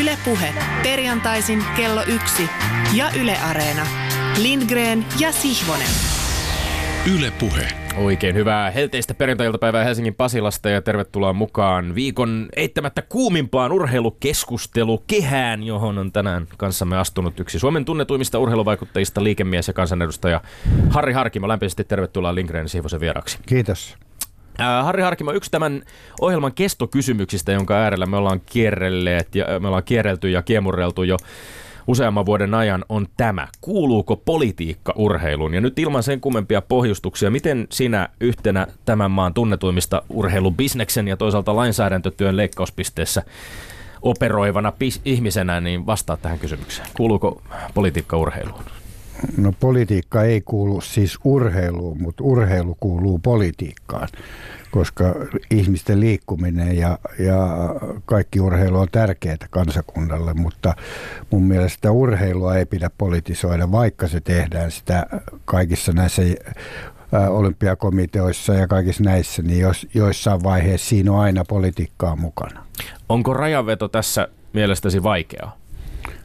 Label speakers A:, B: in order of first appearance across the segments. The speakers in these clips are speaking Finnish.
A: Ylepuhe perjantaisin kello yksi ja Yle Areena. Lindgren ja Sihvonen.
B: Ylepuhe.
C: Oikein hyvää helteistä perjantai-iltapäivää Helsingin Pasilasta ja tervetuloa mukaan viikon eittämättä kuumimpaan urheilukeskustelu kehään, johon on tänään kanssamme astunut yksi Suomen tunnetuimmista urheiluvaikuttajista, liikemies ja kansanedustaja Harri Harkimo. Lämpöisesti tervetuloa Lindgren Siivosen vieraksi.
D: Kiitos.
C: Äh, Harri Harkimo, yksi tämän ohjelman kestokysymyksistä, jonka äärellä me ollaan kierrelleet ja me ollaan kierrelty ja kiemurreltu jo useamman vuoden ajan on tämä. Kuuluuko politiikka urheiluun? Ja nyt ilman sen kummempia pohjustuksia, miten sinä yhtenä tämän maan tunnetuimmista urheilubisneksen ja toisaalta lainsäädäntötyön leikkauspisteessä operoivana ihmisenä, niin vastaat tähän kysymykseen. Kuuluuko politiikka urheiluun?
D: No politiikka ei kuulu siis urheiluun, mutta urheilu kuuluu politiikkaan, koska ihmisten liikkuminen ja, ja kaikki urheilu on tärkeää kansakunnalle, mutta mun mielestä urheilua ei pidä politisoida, vaikka se tehdään sitä kaikissa näissä olympiakomiteoissa ja kaikissa näissä, niin jos, joissain vaiheessa siinä on aina politiikkaa mukana.
C: Onko rajanveto tässä mielestäsi vaikeaa?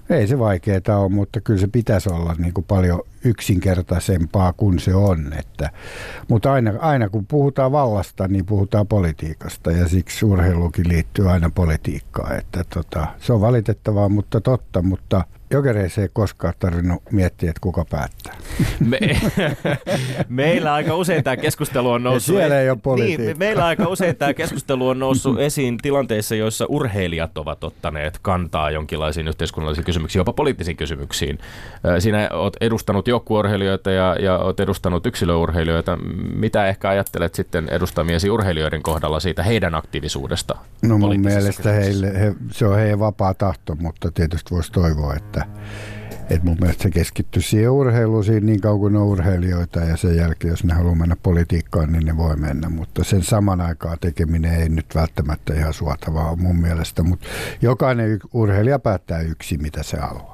D: Ei se vaikeaa ole, mutta kyllä se pitäisi olla niin kuin paljon yksinkertaisempaa kuin se on. Että, mutta aina, aina kun puhutaan vallasta, niin puhutaan politiikasta ja siksi urheilukin liittyy aina politiikkaan. Että tota, se on valitettavaa, mutta totta, mutta jokereissa ei koskaan tarvinnut miettiä, että kuka päättää.
C: Me, meillä aika usein tämä keskustelu on noussut...
D: Ja siellä ei ole politiikkaa.
C: Niin, meillä aika usein tämä keskustelu on noussut esiin tilanteissa, joissa urheilijat ovat ottaneet kantaa jonkinlaisiin yhteiskunnallisiin kysymyksiin, jopa poliittisiin kysymyksiin. Sinä olet edustanut joukkueurheilijoita ja, ja olet edustanut yksilöurheilijoita. Mitä ehkä ajattelet sitten edustamiesi urheilijoiden kohdalla siitä heidän aktiivisuudesta?
D: No mun mielestä heille, he, se on heidän vapaa tahto, mutta tietysti voisi toivoa, että et mun mielestä se keskittyy siihen urheiluun siinä niin kauan kuin on urheilijoita ja sen jälkeen, jos ne haluaa mennä politiikkaan, niin ne voi mennä. Mutta sen saman aikaan tekeminen ei nyt välttämättä ihan suotavaa mun mielestä, mutta jokainen urheilija päättää yksin, mitä se haluaa.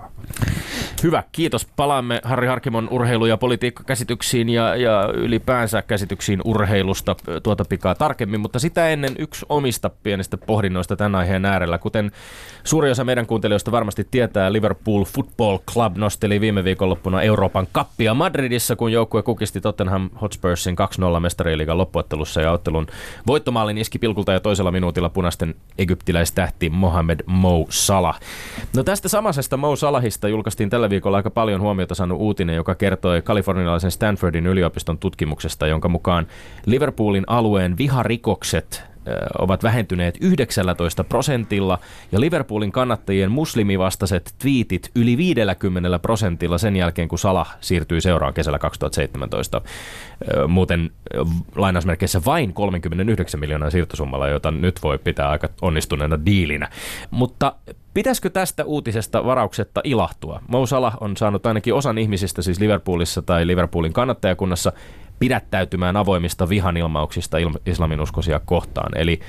C: Hyvä, kiitos. Palaamme Harri Harkimon urheilu- ja politiikkakäsityksiin ja, ja ylipäänsä käsityksiin urheilusta tuota pikaa tarkemmin, mutta sitä ennen yksi omista pienistä pohdinnoista tämän aiheen äärellä. Kuten suuri osa meidän kuuntelijoista varmasti tietää, Liverpool Football Club nosteli viime viikonloppuna Euroopan kappia Madridissa, kun joukkue kukisti Tottenham Hotspursin 2-0 mestariliigan loppuottelussa ja ottelun voittomaalin iski pilkulta ja toisella minuutilla punaisten egyptiläistähti Mohamed Mo Salah. No tästä samaisesta Mo Salahista julkaistiin tällä viikolla aika paljon huomiota saanut uutinen, joka kertoi kalifornialaisen Stanfordin yliopiston tutkimuksesta, jonka mukaan Liverpoolin alueen viharikokset ovat vähentyneet 19 prosentilla ja Liverpoolin kannattajien muslimivastaiset twiitit yli 50 prosentilla sen jälkeen, kun Salah siirtyi seuraan kesällä 2017. Muuten lainausmerkeissä vain 39 miljoonaa siirtosummalla, jota nyt voi pitää aika onnistuneena diilinä. Mutta Pitäisikö tästä uutisesta varauksetta ilahtua? Mo Salah on saanut ainakin osan ihmisistä siis Liverpoolissa tai Liverpoolin kannattajakunnassa pidättäytymään avoimista vihanilmauksista islaminuskoisia kohtaan. Eli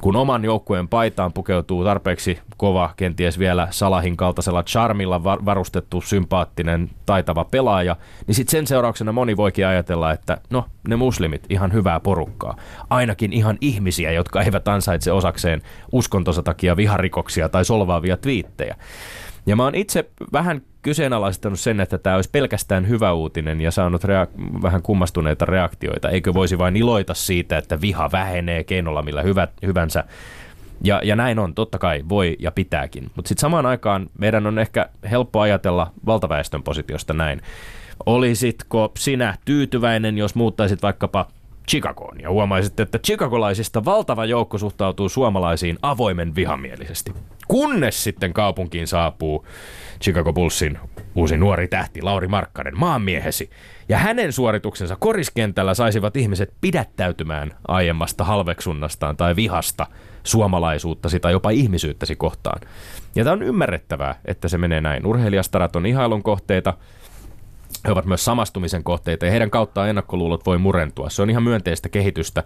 C: kun oman joukkueen paitaan pukeutuu tarpeeksi kova, kenties vielä Salahin kaltaisella charmilla varustettu sympaattinen, taitava pelaaja, niin sitten sen seurauksena moni voikin ajatella, että no, ne muslimit, ihan hyvää porukkaa. Ainakin ihan ihmisiä, jotka eivät ansaitse osakseen uskontonsa takia viharikoksia tai solvaavia twiittejä. Ja mä oon itse vähän kyseenalaistanut sen, että tämä olisi pelkästään hyvä uutinen ja saanut rea- vähän kummastuneita reaktioita. Eikö voisi vain iloita siitä, että viha vähenee keinolla millä hyvä, hyvänsä. Ja, ja näin on, totta kai voi ja pitääkin. Mutta sitten samaan aikaan meidän on ehkä helppo ajatella valtaväestön positiosta näin. Olisitko sinä tyytyväinen, jos muuttaisit vaikkapa Chicagoon ja huomaisit, että chicagolaisista valtava joukko suhtautuu suomalaisiin avoimen vihamielisesti. Kunnes sitten kaupunkiin saapuu Chicago Bullsin uusi nuori tähti Lauri Markkanen, maanmiehesi, ja hänen suorituksensa koriskentällä saisivat ihmiset pidättäytymään aiemmasta halveksunnastaan tai vihasta suomalaisuuttasi tai jopa ihmisyyttäsi kohtaan. Ja tämä on ymmärrettävää, että se menee näin. Urheilijastarat on ihailun kohteita, he ovat myös samastumisen kohteita ja heidän kauttaan ennakkoluulot voi murentua. Se on ihan myönteistä kehitystä,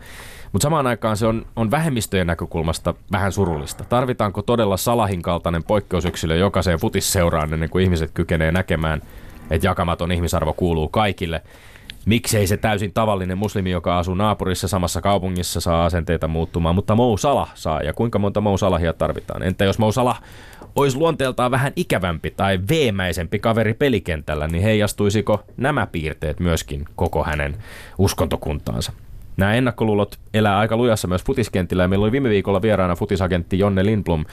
C: mutta samaan aikaan se on, on vähemmistöjen näkökulmasta vähän surullista. Tarvitaanko todella Salahin kaltainen poikkeusyksilö jokaiseen futisseuraan ennen kuin ihmiset kykenee näkemään, että jakamaton ihmisarvo kuuluu kaikille? Miksei se täysin tavallinen muslimi, joka asuu naapurissa samassa kaupungissa, saa asenteita muuttumaan, mutta Mou Salah saa. Ja kuinka monta Mou Salahia tarvitaan? Entä jos Mou Salah olisi luonteeltaan vähän ikävämpi tai veemäisempi kaveri pelikentällä, niin heijastuisiko nämä piirteet myöskin koko hänen uskontokuntaansa? Nämä ennakkoluulot elää aika lujassa myös futiskentillä ja meillä oli viime viikolla vieraana futisagentti Jonne Lindblom,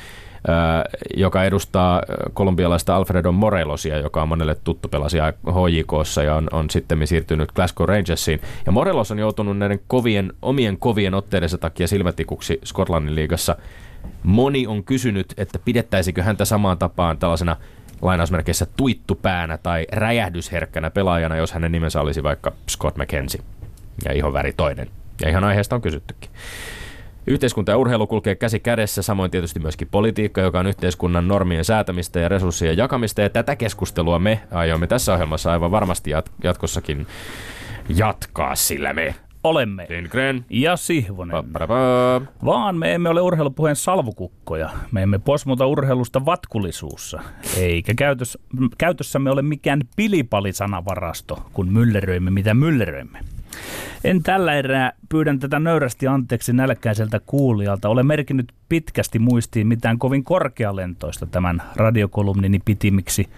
C: joka edustaa kolumbialaista Alfredo Morelosia, joka on monelle tuttu pelasia HJKssa ja on, on sitten siirtynyt Glasgow Rangersiin. Ja Morelos on joutunut näiden kovien, omien kovien otteidensa takia silmätikuksi Skotlannin liigassa. Moni on kysynyt, että pidettäisikö häntä samaan tapaan tällaisena lainausmerkeissä tuittupäänä tai räjähdysherkkänä pelaajana, jos hänen nimensä olisi vaikka Scott McKenzie ja ihan väri toinen. Ja ihan aiheesta on kysyttykin. Yhteiskunta ja urheilu kulkee käsi kädessä, samoin tietysti myöskin politiikka, joka on yhteiskunnan normien säätämistä ja resurssien jakamista. Ja tätä keskustelua me aiomme tässä ohjelmassa aivan varmasti jatkossakin jatkaa, sillä me
E: olemme.
C: Lindgren.
E: Ja Sihvonen.
C: Pa-pa-pa.
E: Vaan me emme ole urheilupuheen salvukukkoja. Me emme posmuta urheilusta vatkulisuussa. Eikä käytös, käytössämme ole mikään pilipalisanavarasto, kun mylleröimme mitä mylleröimme. En tällä erää pyydän tätä nöyrästi anteeksi nälkäiseltä kuulijalta. Olen merkinnyt pitkästi muistiin mitään kovin korkealentoista tämän radiokolumnini pitimiksi.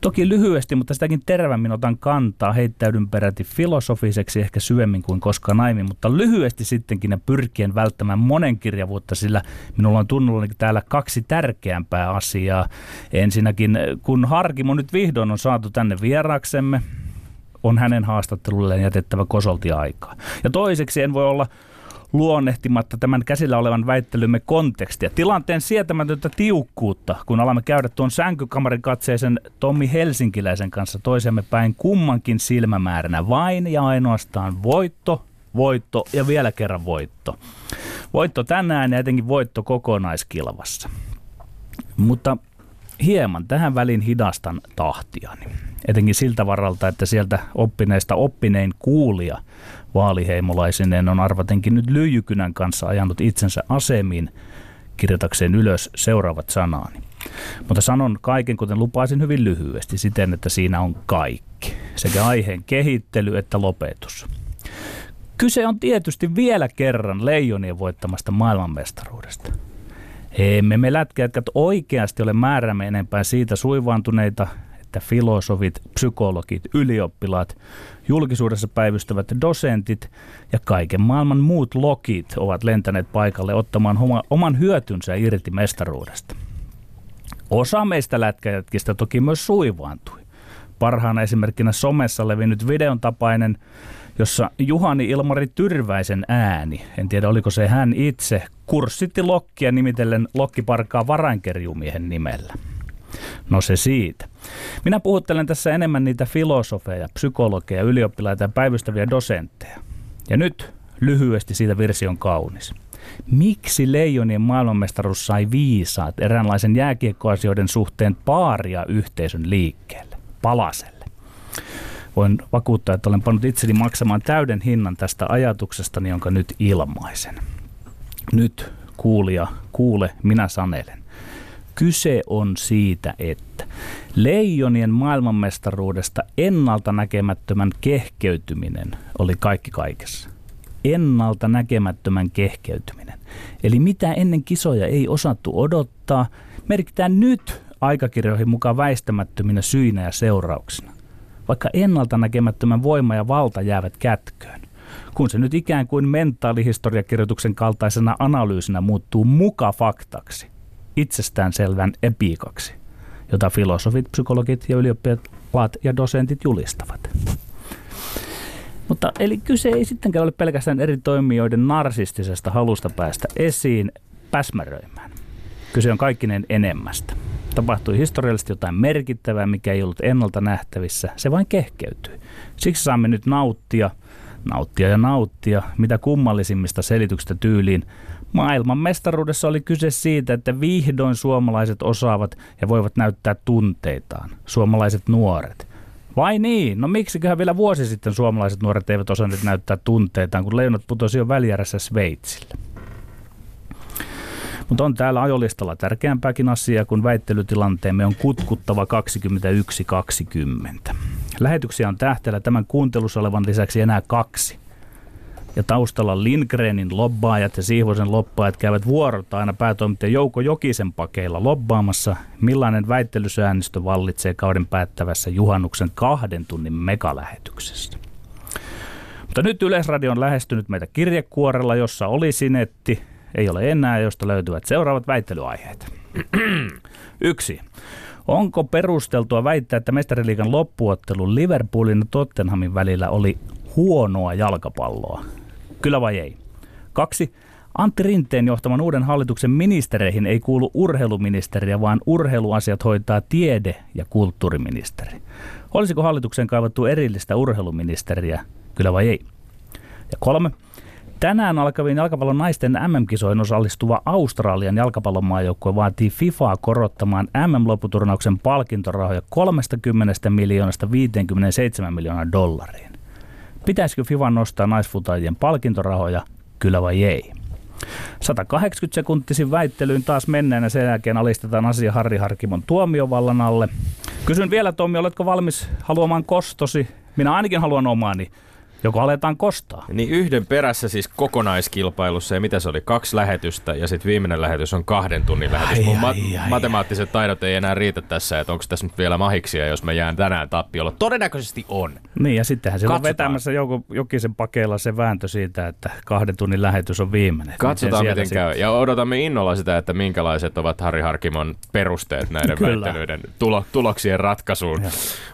E: Toki lyhyesti, mutta sitäkin terävämmin otan kantaa. Heittäydyn peräti filosofiseksi ehkä syvemmin kuin koskaan aiemmin, mutta lyhyesti sittenkin ja pyrkien välttämään monen kirjavuutta, sillä minulla on tunnullani täällä kaksi tärkeämpää asiaa. Ensinnäkin, kun Harkimo nyt vihdoin on saatu tänne vieraaksemme, on hänen haastattelulleen jätettävä kosolti aikaa. Ja toiseksi en voi olla luonnehtimatta tämän käsillä olevan väittelymme kontekstia. Tilanteen sietämätöntä tiukkuutta, kun alamme käydä tuon sänkykamarin katseisen Tommi Helsinkiläisen kanssa toisemme päin kummankin silmämääränä vain ja ainoastaan voitto, voitto ja vielä kerran voitto. Voitto tänään ja etenkin voitto kokonaiskilvassa. Mutta hieman tähän väliin hidastan tahtiani. Etenkin siltä varalta, että sieltä oppineista oppinein kuulija vaaliheimolaisineen on arvatenkin nyt lyijykynän kanssa ajanut itsensä asemiin kirjoitakseen ylös seuraavat sanaani. Mutta sanon kaiken, kuten lupasin hyvin lyhyesti, siten, että siinä on kaikki. Sekä aiheen kehittely että lopetus. Kyse on tietysti vielä kerran leijonien voittamasta maailmanmestaruudesta. Emme me lätkäjätkät oikeasti ole määrämme enempää siitä suivaantuneita, että filosofit, psykologit, ylioppilaat, julkisuudessa päivystävät dosentit ja kaiken maailman muut lokit ovat lentäneet paikalle ottamaan oman hyötynsä irti mestaruudesta. Osa meistä lätkäjätkistä toki myös suivaantui. Parhaana esimerkkinä somessa levinnyt videon tapainen jossa Juhani Ilmari Tyrväisen ääni, en tiedä oliko se hän itse, kurssitti Lokkia nimitellen Lokkiparkaa varainkerjumiehen nimellä. No se siitä. Minä puhuttelen tässä enemmän niitä filosofeja, psykologeja, ylioppilaita ja päivystäviä dosentteja. Ja nyt lyhyesti siitä virsi on kaunis. Miksi leijonien maailmanmestaruus sai viisaat eräänlaisen jääkiekkoasioiden suhteen paaria yhteisön liikkeelle, palaselle? voin vakuuttaa, että olen pannut itseni maksamaan täyden hinnan tästä ajatuksesta, jonka nyt ilmaisen. Nyt kuulija, kuule, minä sanelen. Kyse on siitä, että leijonien maailmanmestaruudesta ennalta näkemättömän kehkeytyminen oli kaikki kaikessa. Ennalta näkemättömän kehkeytyminen. Eli mitä ennen kisoja ei osattu odottaa, merkitään nyt aikakirjoihin mukaan väistämättöminä syinä ja seurauksina vaikka ennalta näkemättömän voima ja valta jäävät kätköön. Kun se nyt ikään kuin mentaalihistoriakirjoituksen kaltaisena analyysinä muuttuu muka faktaksi, itsestäänselvän epiikaksi, jota filosofit, psykologit ja ylioppilaat ja dosentit julistavat. Mutta eli kyse ei sittenkään ole pelkästään eri toimijoiden narsistisesta halusta päästä esiin päsmäröimään. Kyse on kaikkinen enemmästä tapahtui historiallisesti jotain merkittävää, mikä ei ollut ennalta nähtävissä. Se vain kehkeytyi. Siksi saamme nyt nauttia, nauttia ja nauttia, mitä kummallisimmista selityksistä tyyliin. Maailman mestaruudessa oli kyse siitä, että vihdoin suomalaiset osaavat ja voivat näyttää tunteitaan. Suomalaiset nuoret. Vai niin? No miksiköhän vielä vuosi sitten suomalaiset nuoret eivät osanneet näyttää tunteitaan, kun leunat putosi jo välijärässä Sveitsille. Mutta on täällä ajolistalla tärkeämpääkin asiaa, kun väittelytilanteemme on kutkuttava 21-20. Lähetyksiä on tähteellä tämän kuuntelussa olevan lisäksi enää kaksi. Ja taustalla Lindgrenin lobbaajat ja Siivosen lobbaajat käyvät vuorota aina päätoimittaja Jouko Jokisen pakeilla lobbaamassa, millainen väittelysäännöstö vallitsee kauden päättävässä juhannuksen kahden tunnin megalähetyksessä. Mutta nyt Yleisradio on lähestynyt meitä kirjekuorella, jossa oli sinetti, ei ole enää, josta löytyvät seuraavat väittelyaiheet. Yksi. Onko perusteltua väittää, että mestariliikan loppuottelu Liverpoolin ja Tottenhamin välillä oli huonoa jalkapalloa? Kyllä vai ei? Kaksi. Antti Rinteen johtaman uuden hallituksen ministereihin ei kuulu urheiluministeriä, vaan urheiluasiat hoitaa tiede- ja kulttuuriministeri. Olisiko hallituksen kaivattu erillistä urheiluministeriä? Kyllä vai ei? Ja kolme. Tänään alkaviin jalkapallon naisten MM-kisoihin osallistuva Australian jalkapallon maajoukkue vaatii FIFAa korottamaan MM-lopputurnauksen palkintorahoja 30 miljoonasta 57 miljoonaa dollariin. Pitäisikö FIFA nostaa naisfutajien palkintorahoja, kyllä vai ei? 180 sekuntisin väittelyyn taas mennään ja sen jälkeen alistetaan asia Harri Harkimon tuomiovallan alle. Kysyn vielä Tommi, oletko valmis haluamaan kostosi? Minä ainakin haluan omaani joko aletaan kostaa.
C: Niin yhden perässä siis kokonaiskilpailussa ja mitä se oli, kaksi lähetystä ja sitten viimeinen lähetys on kahden tunnin lähetys.
E: Ai,
C: Mun
E: ai,
C: ma-
E: ai,
C: matemaattiset taidot ei enää riitä tässä, että onko tässä nyt vielä mahiksia, jos mä jään tänään tappiolla. Todennäköisesti on.
E: Niin ja sittenhän se on vetämässä Jouko Jokisen pakeilla se vääntö siitä, että kahden tunnin lähetys on viimeinen.
C: Katsotaan miten
E: sitten-
C: käy. Ja odotamme innolla sitä, että minkälaiset ovat Harri Harkimon perusteet näiden
E: Kyllä.
C: väittelyiden tulo- tuloksien ratkaisuun.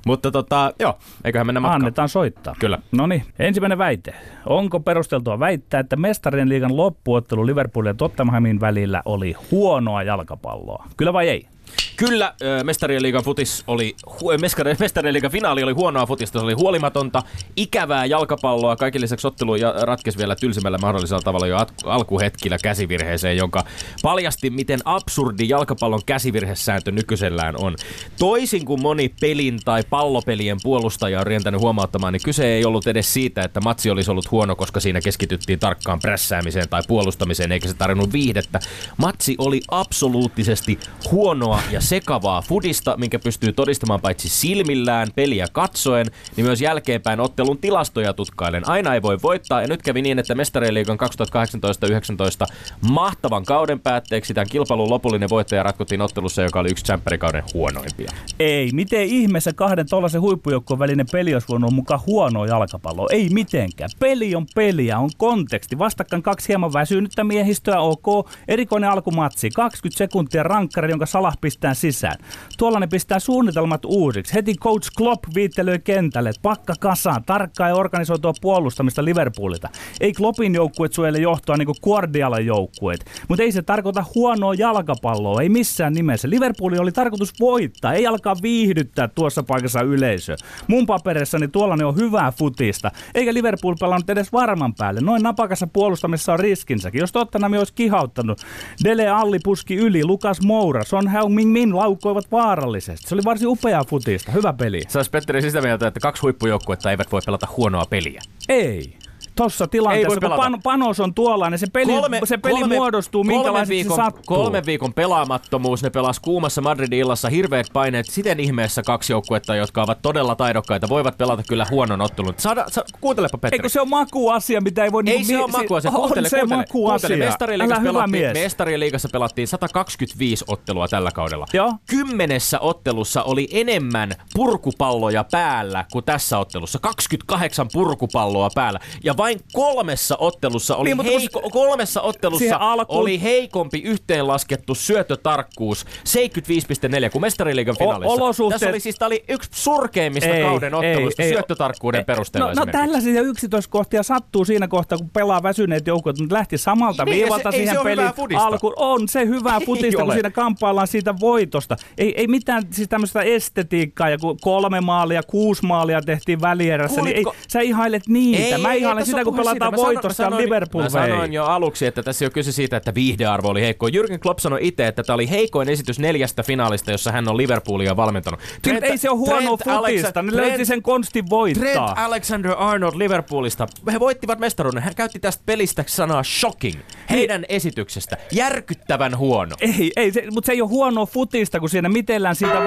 C: Mutta tota, joo, eiköhän mennä matkaan.
E: Annetaan soittaa.
C: Kyllä.
E: No niin, ensimmäinen väite. Onko perusteltua väittää, että mestarien liigan loppuottelu Liverpoolin ja Tottenhamin välillä oli huonoa jalkapalloa? Kyllä vai ei?
C: Kyllä, mestarien liigan futis oli, hu- meskari- mestarien liigan finaali oli huonoa futista, se oli huolimatonta, ikävää jalkapalloa, kaiken lisäksi ottelu ja ratkesi vielä tylsimmällä mahdollisella tavalla jo alkuhetkillä käsivirheeseen, jonka paljasti, miten absurdi jalkapallon käsivirhesääntö nykyisellään on. Toisin kuin moni pelin tai pallopelien puolustaja on rientänyt huomauttamaan, niin kyse ei ollut edes siitä, että matsi olisi ollut huono, koska siinä keskityttiin tarkkaan prässäämiseen tai puolustamiseen, eikä se tarjonnut viihdettä. Matsi oli absoluuttisesti huonoa ja sekavaa fudista, minkä pystyy todistamaan paitsi silmillään peliä katsoen, niin myös jälkeenpäin ottelun tilastoja tutkailen. Aina ei voi voittaa, ja nyt kävi niin, että Mestarien liigan 2018-19 mahtavan kauden päätteeksi tämän kilpailun lopullinen voittaja ratkottiin ottelussa, joka oli yksi tsempärikauden huonoimpia.
E: Ei. Miten ihmeessä kahden tollaisen huippujoukkueen välinen peli olisi voinut mukaan huonoa jalkapalloa? Ei mitenkään. Peli on peliä, on konteksti. Vastakkain kaksi hieman väsynyttä miehistöä, ok. Erikoinen alkumatsi, 20 sekuntia rankkari, jonka Salah pistää sisään. Tuolla ne pistää suunnitelmat uusiksi. Heti coach Klopp viittelöi kentälle, että pakka kasaan, tarkkaa ja organisoitua puolustamista Liverpoolilta. Ei Kloppin joukkueet suojele johtoa niin kuin Guardiolan joukkueet. Mutta ei se tarkoita huonoa jalkapalloa, ei missään nimessä. Liverpooli oli tarkoitus voittaa, ei alkaa viihdyttää tuossa paikassa yleisö. Mun paperissani tuolla ne on hyvää futista, eikä Liverpool pelannut edes varman päälle. Noin napakassa puolustamisessa on riskinsäkin. Jos Tottenham olisi kihauttanut, Dele Alli puski yli, Lukas Moura, Son Heung-min Min laukoivat vaarallisesti. Se oli varsin upeaa futista, hyvä peli.
C: Sä Petteri sitä mieltä, että kaksi huippujoukkuetta eivät voi pelata huonoa peliä.
E: Ei.
C: Voi
E: tilanteessa, kun pan, panos on tuollainen, se peli, se peli muodostuu,
C: kolmen
E: minkälaiseksi
C: viikon,
E: se sattuu.
C: Kolmen viikon pelaamattomuus, ne pelas kuumassa Madridin illassa hirveät paineet. Siten ihmeessä kaksi joukkuetta, jotka ovat todella taidokkaita, voivat pelata kyllä huonon ottelun. Saada, sa, kuuntelepa Petteri.
E: Eikö se on makuasia, mitä ei voi...
C: Ei
E: niinku
C: se
E: mi-
C: ole makuasia.
E: On
C: Kuuntele,
E: se
C: kuuntele,
E: makuasia.
C: kuuntele. Mestarien liigassa pelattiin 125 ottelua tällä kaudella.
E: Joo.
C: Kymmenessä ottelussa oli enemmän purkupalloja päällä kuin tässä ottelussa. 28 purkupalloa päällä. Ja vain kolmessa ottelussa oli
E: Niin, mutta kun-
C: heiko, kolmessa ottelussa
E: alkuun-
C: oli heikompi yhteenlaskettu syöttötarkkuus 75,4 kuin mestariliigan finaalissa.
E: olosuhteet-
C: Tässä oli siis tää oli yksi surkeimmista
E: Ei,
C: kauden
E: ei,
C: otteluista
E: ei.
C: syöttötarkkuuden
E: Ei.
C: perusteella
E: No, no
C: esimerkiksi.
E: tällaisia yksityiskohtia sattuu siinä kohtaa, kun pelaa väsyneet joukot, mutta lähti samalta
C: Niin,
E: viivalta
C: se- ei
E: siihen pelin
C: fudista.
E: alkuun. On se hyvää futista, kun siinä kamppaillaan siitä voitosta. Ei, ei mitään siis tämmöistä estetiikkaa, ja kun kolme maalia, kuusi maalia tehtiin välierässä, niin ei,
C: Kuulitko-
E: sä ihailet niitä. Mä ihailen sitä,
C: on
E: kun pelataan ja
C: sanoin-
E: Liverpool
C: Mä sanoin jo aluksi, että tässä ei ole kyse siitä, että viihdearvo oli heikko. Jürgen Klopp sanoi itse, että tämä oli heikoin esitys neljästä finaalista, jossa hän on Liverpoolia valmentanut.
E: Trent, ei se ole huonoa futista. Ne löysi sen konstin
C: Trent
E: voittaa.
C: Alexander-Arnold Liverpoolista. He voittivat mestaruuden. Hän käytti tästä pelistä sanaa shocking. Heidän esityksestä. Järkyttävän huono.
E: Ei, ei se, mutta se ei ole huonoa futista, kun siinä mitellään siitä...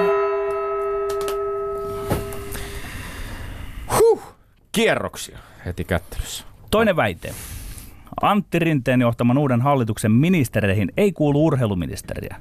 C: kierroksia heti kättelyssä.
E: Toinen väite. Antti Rinteen johtaman uuden hallituksen ministereihin ei kuulu urheiluministeriä,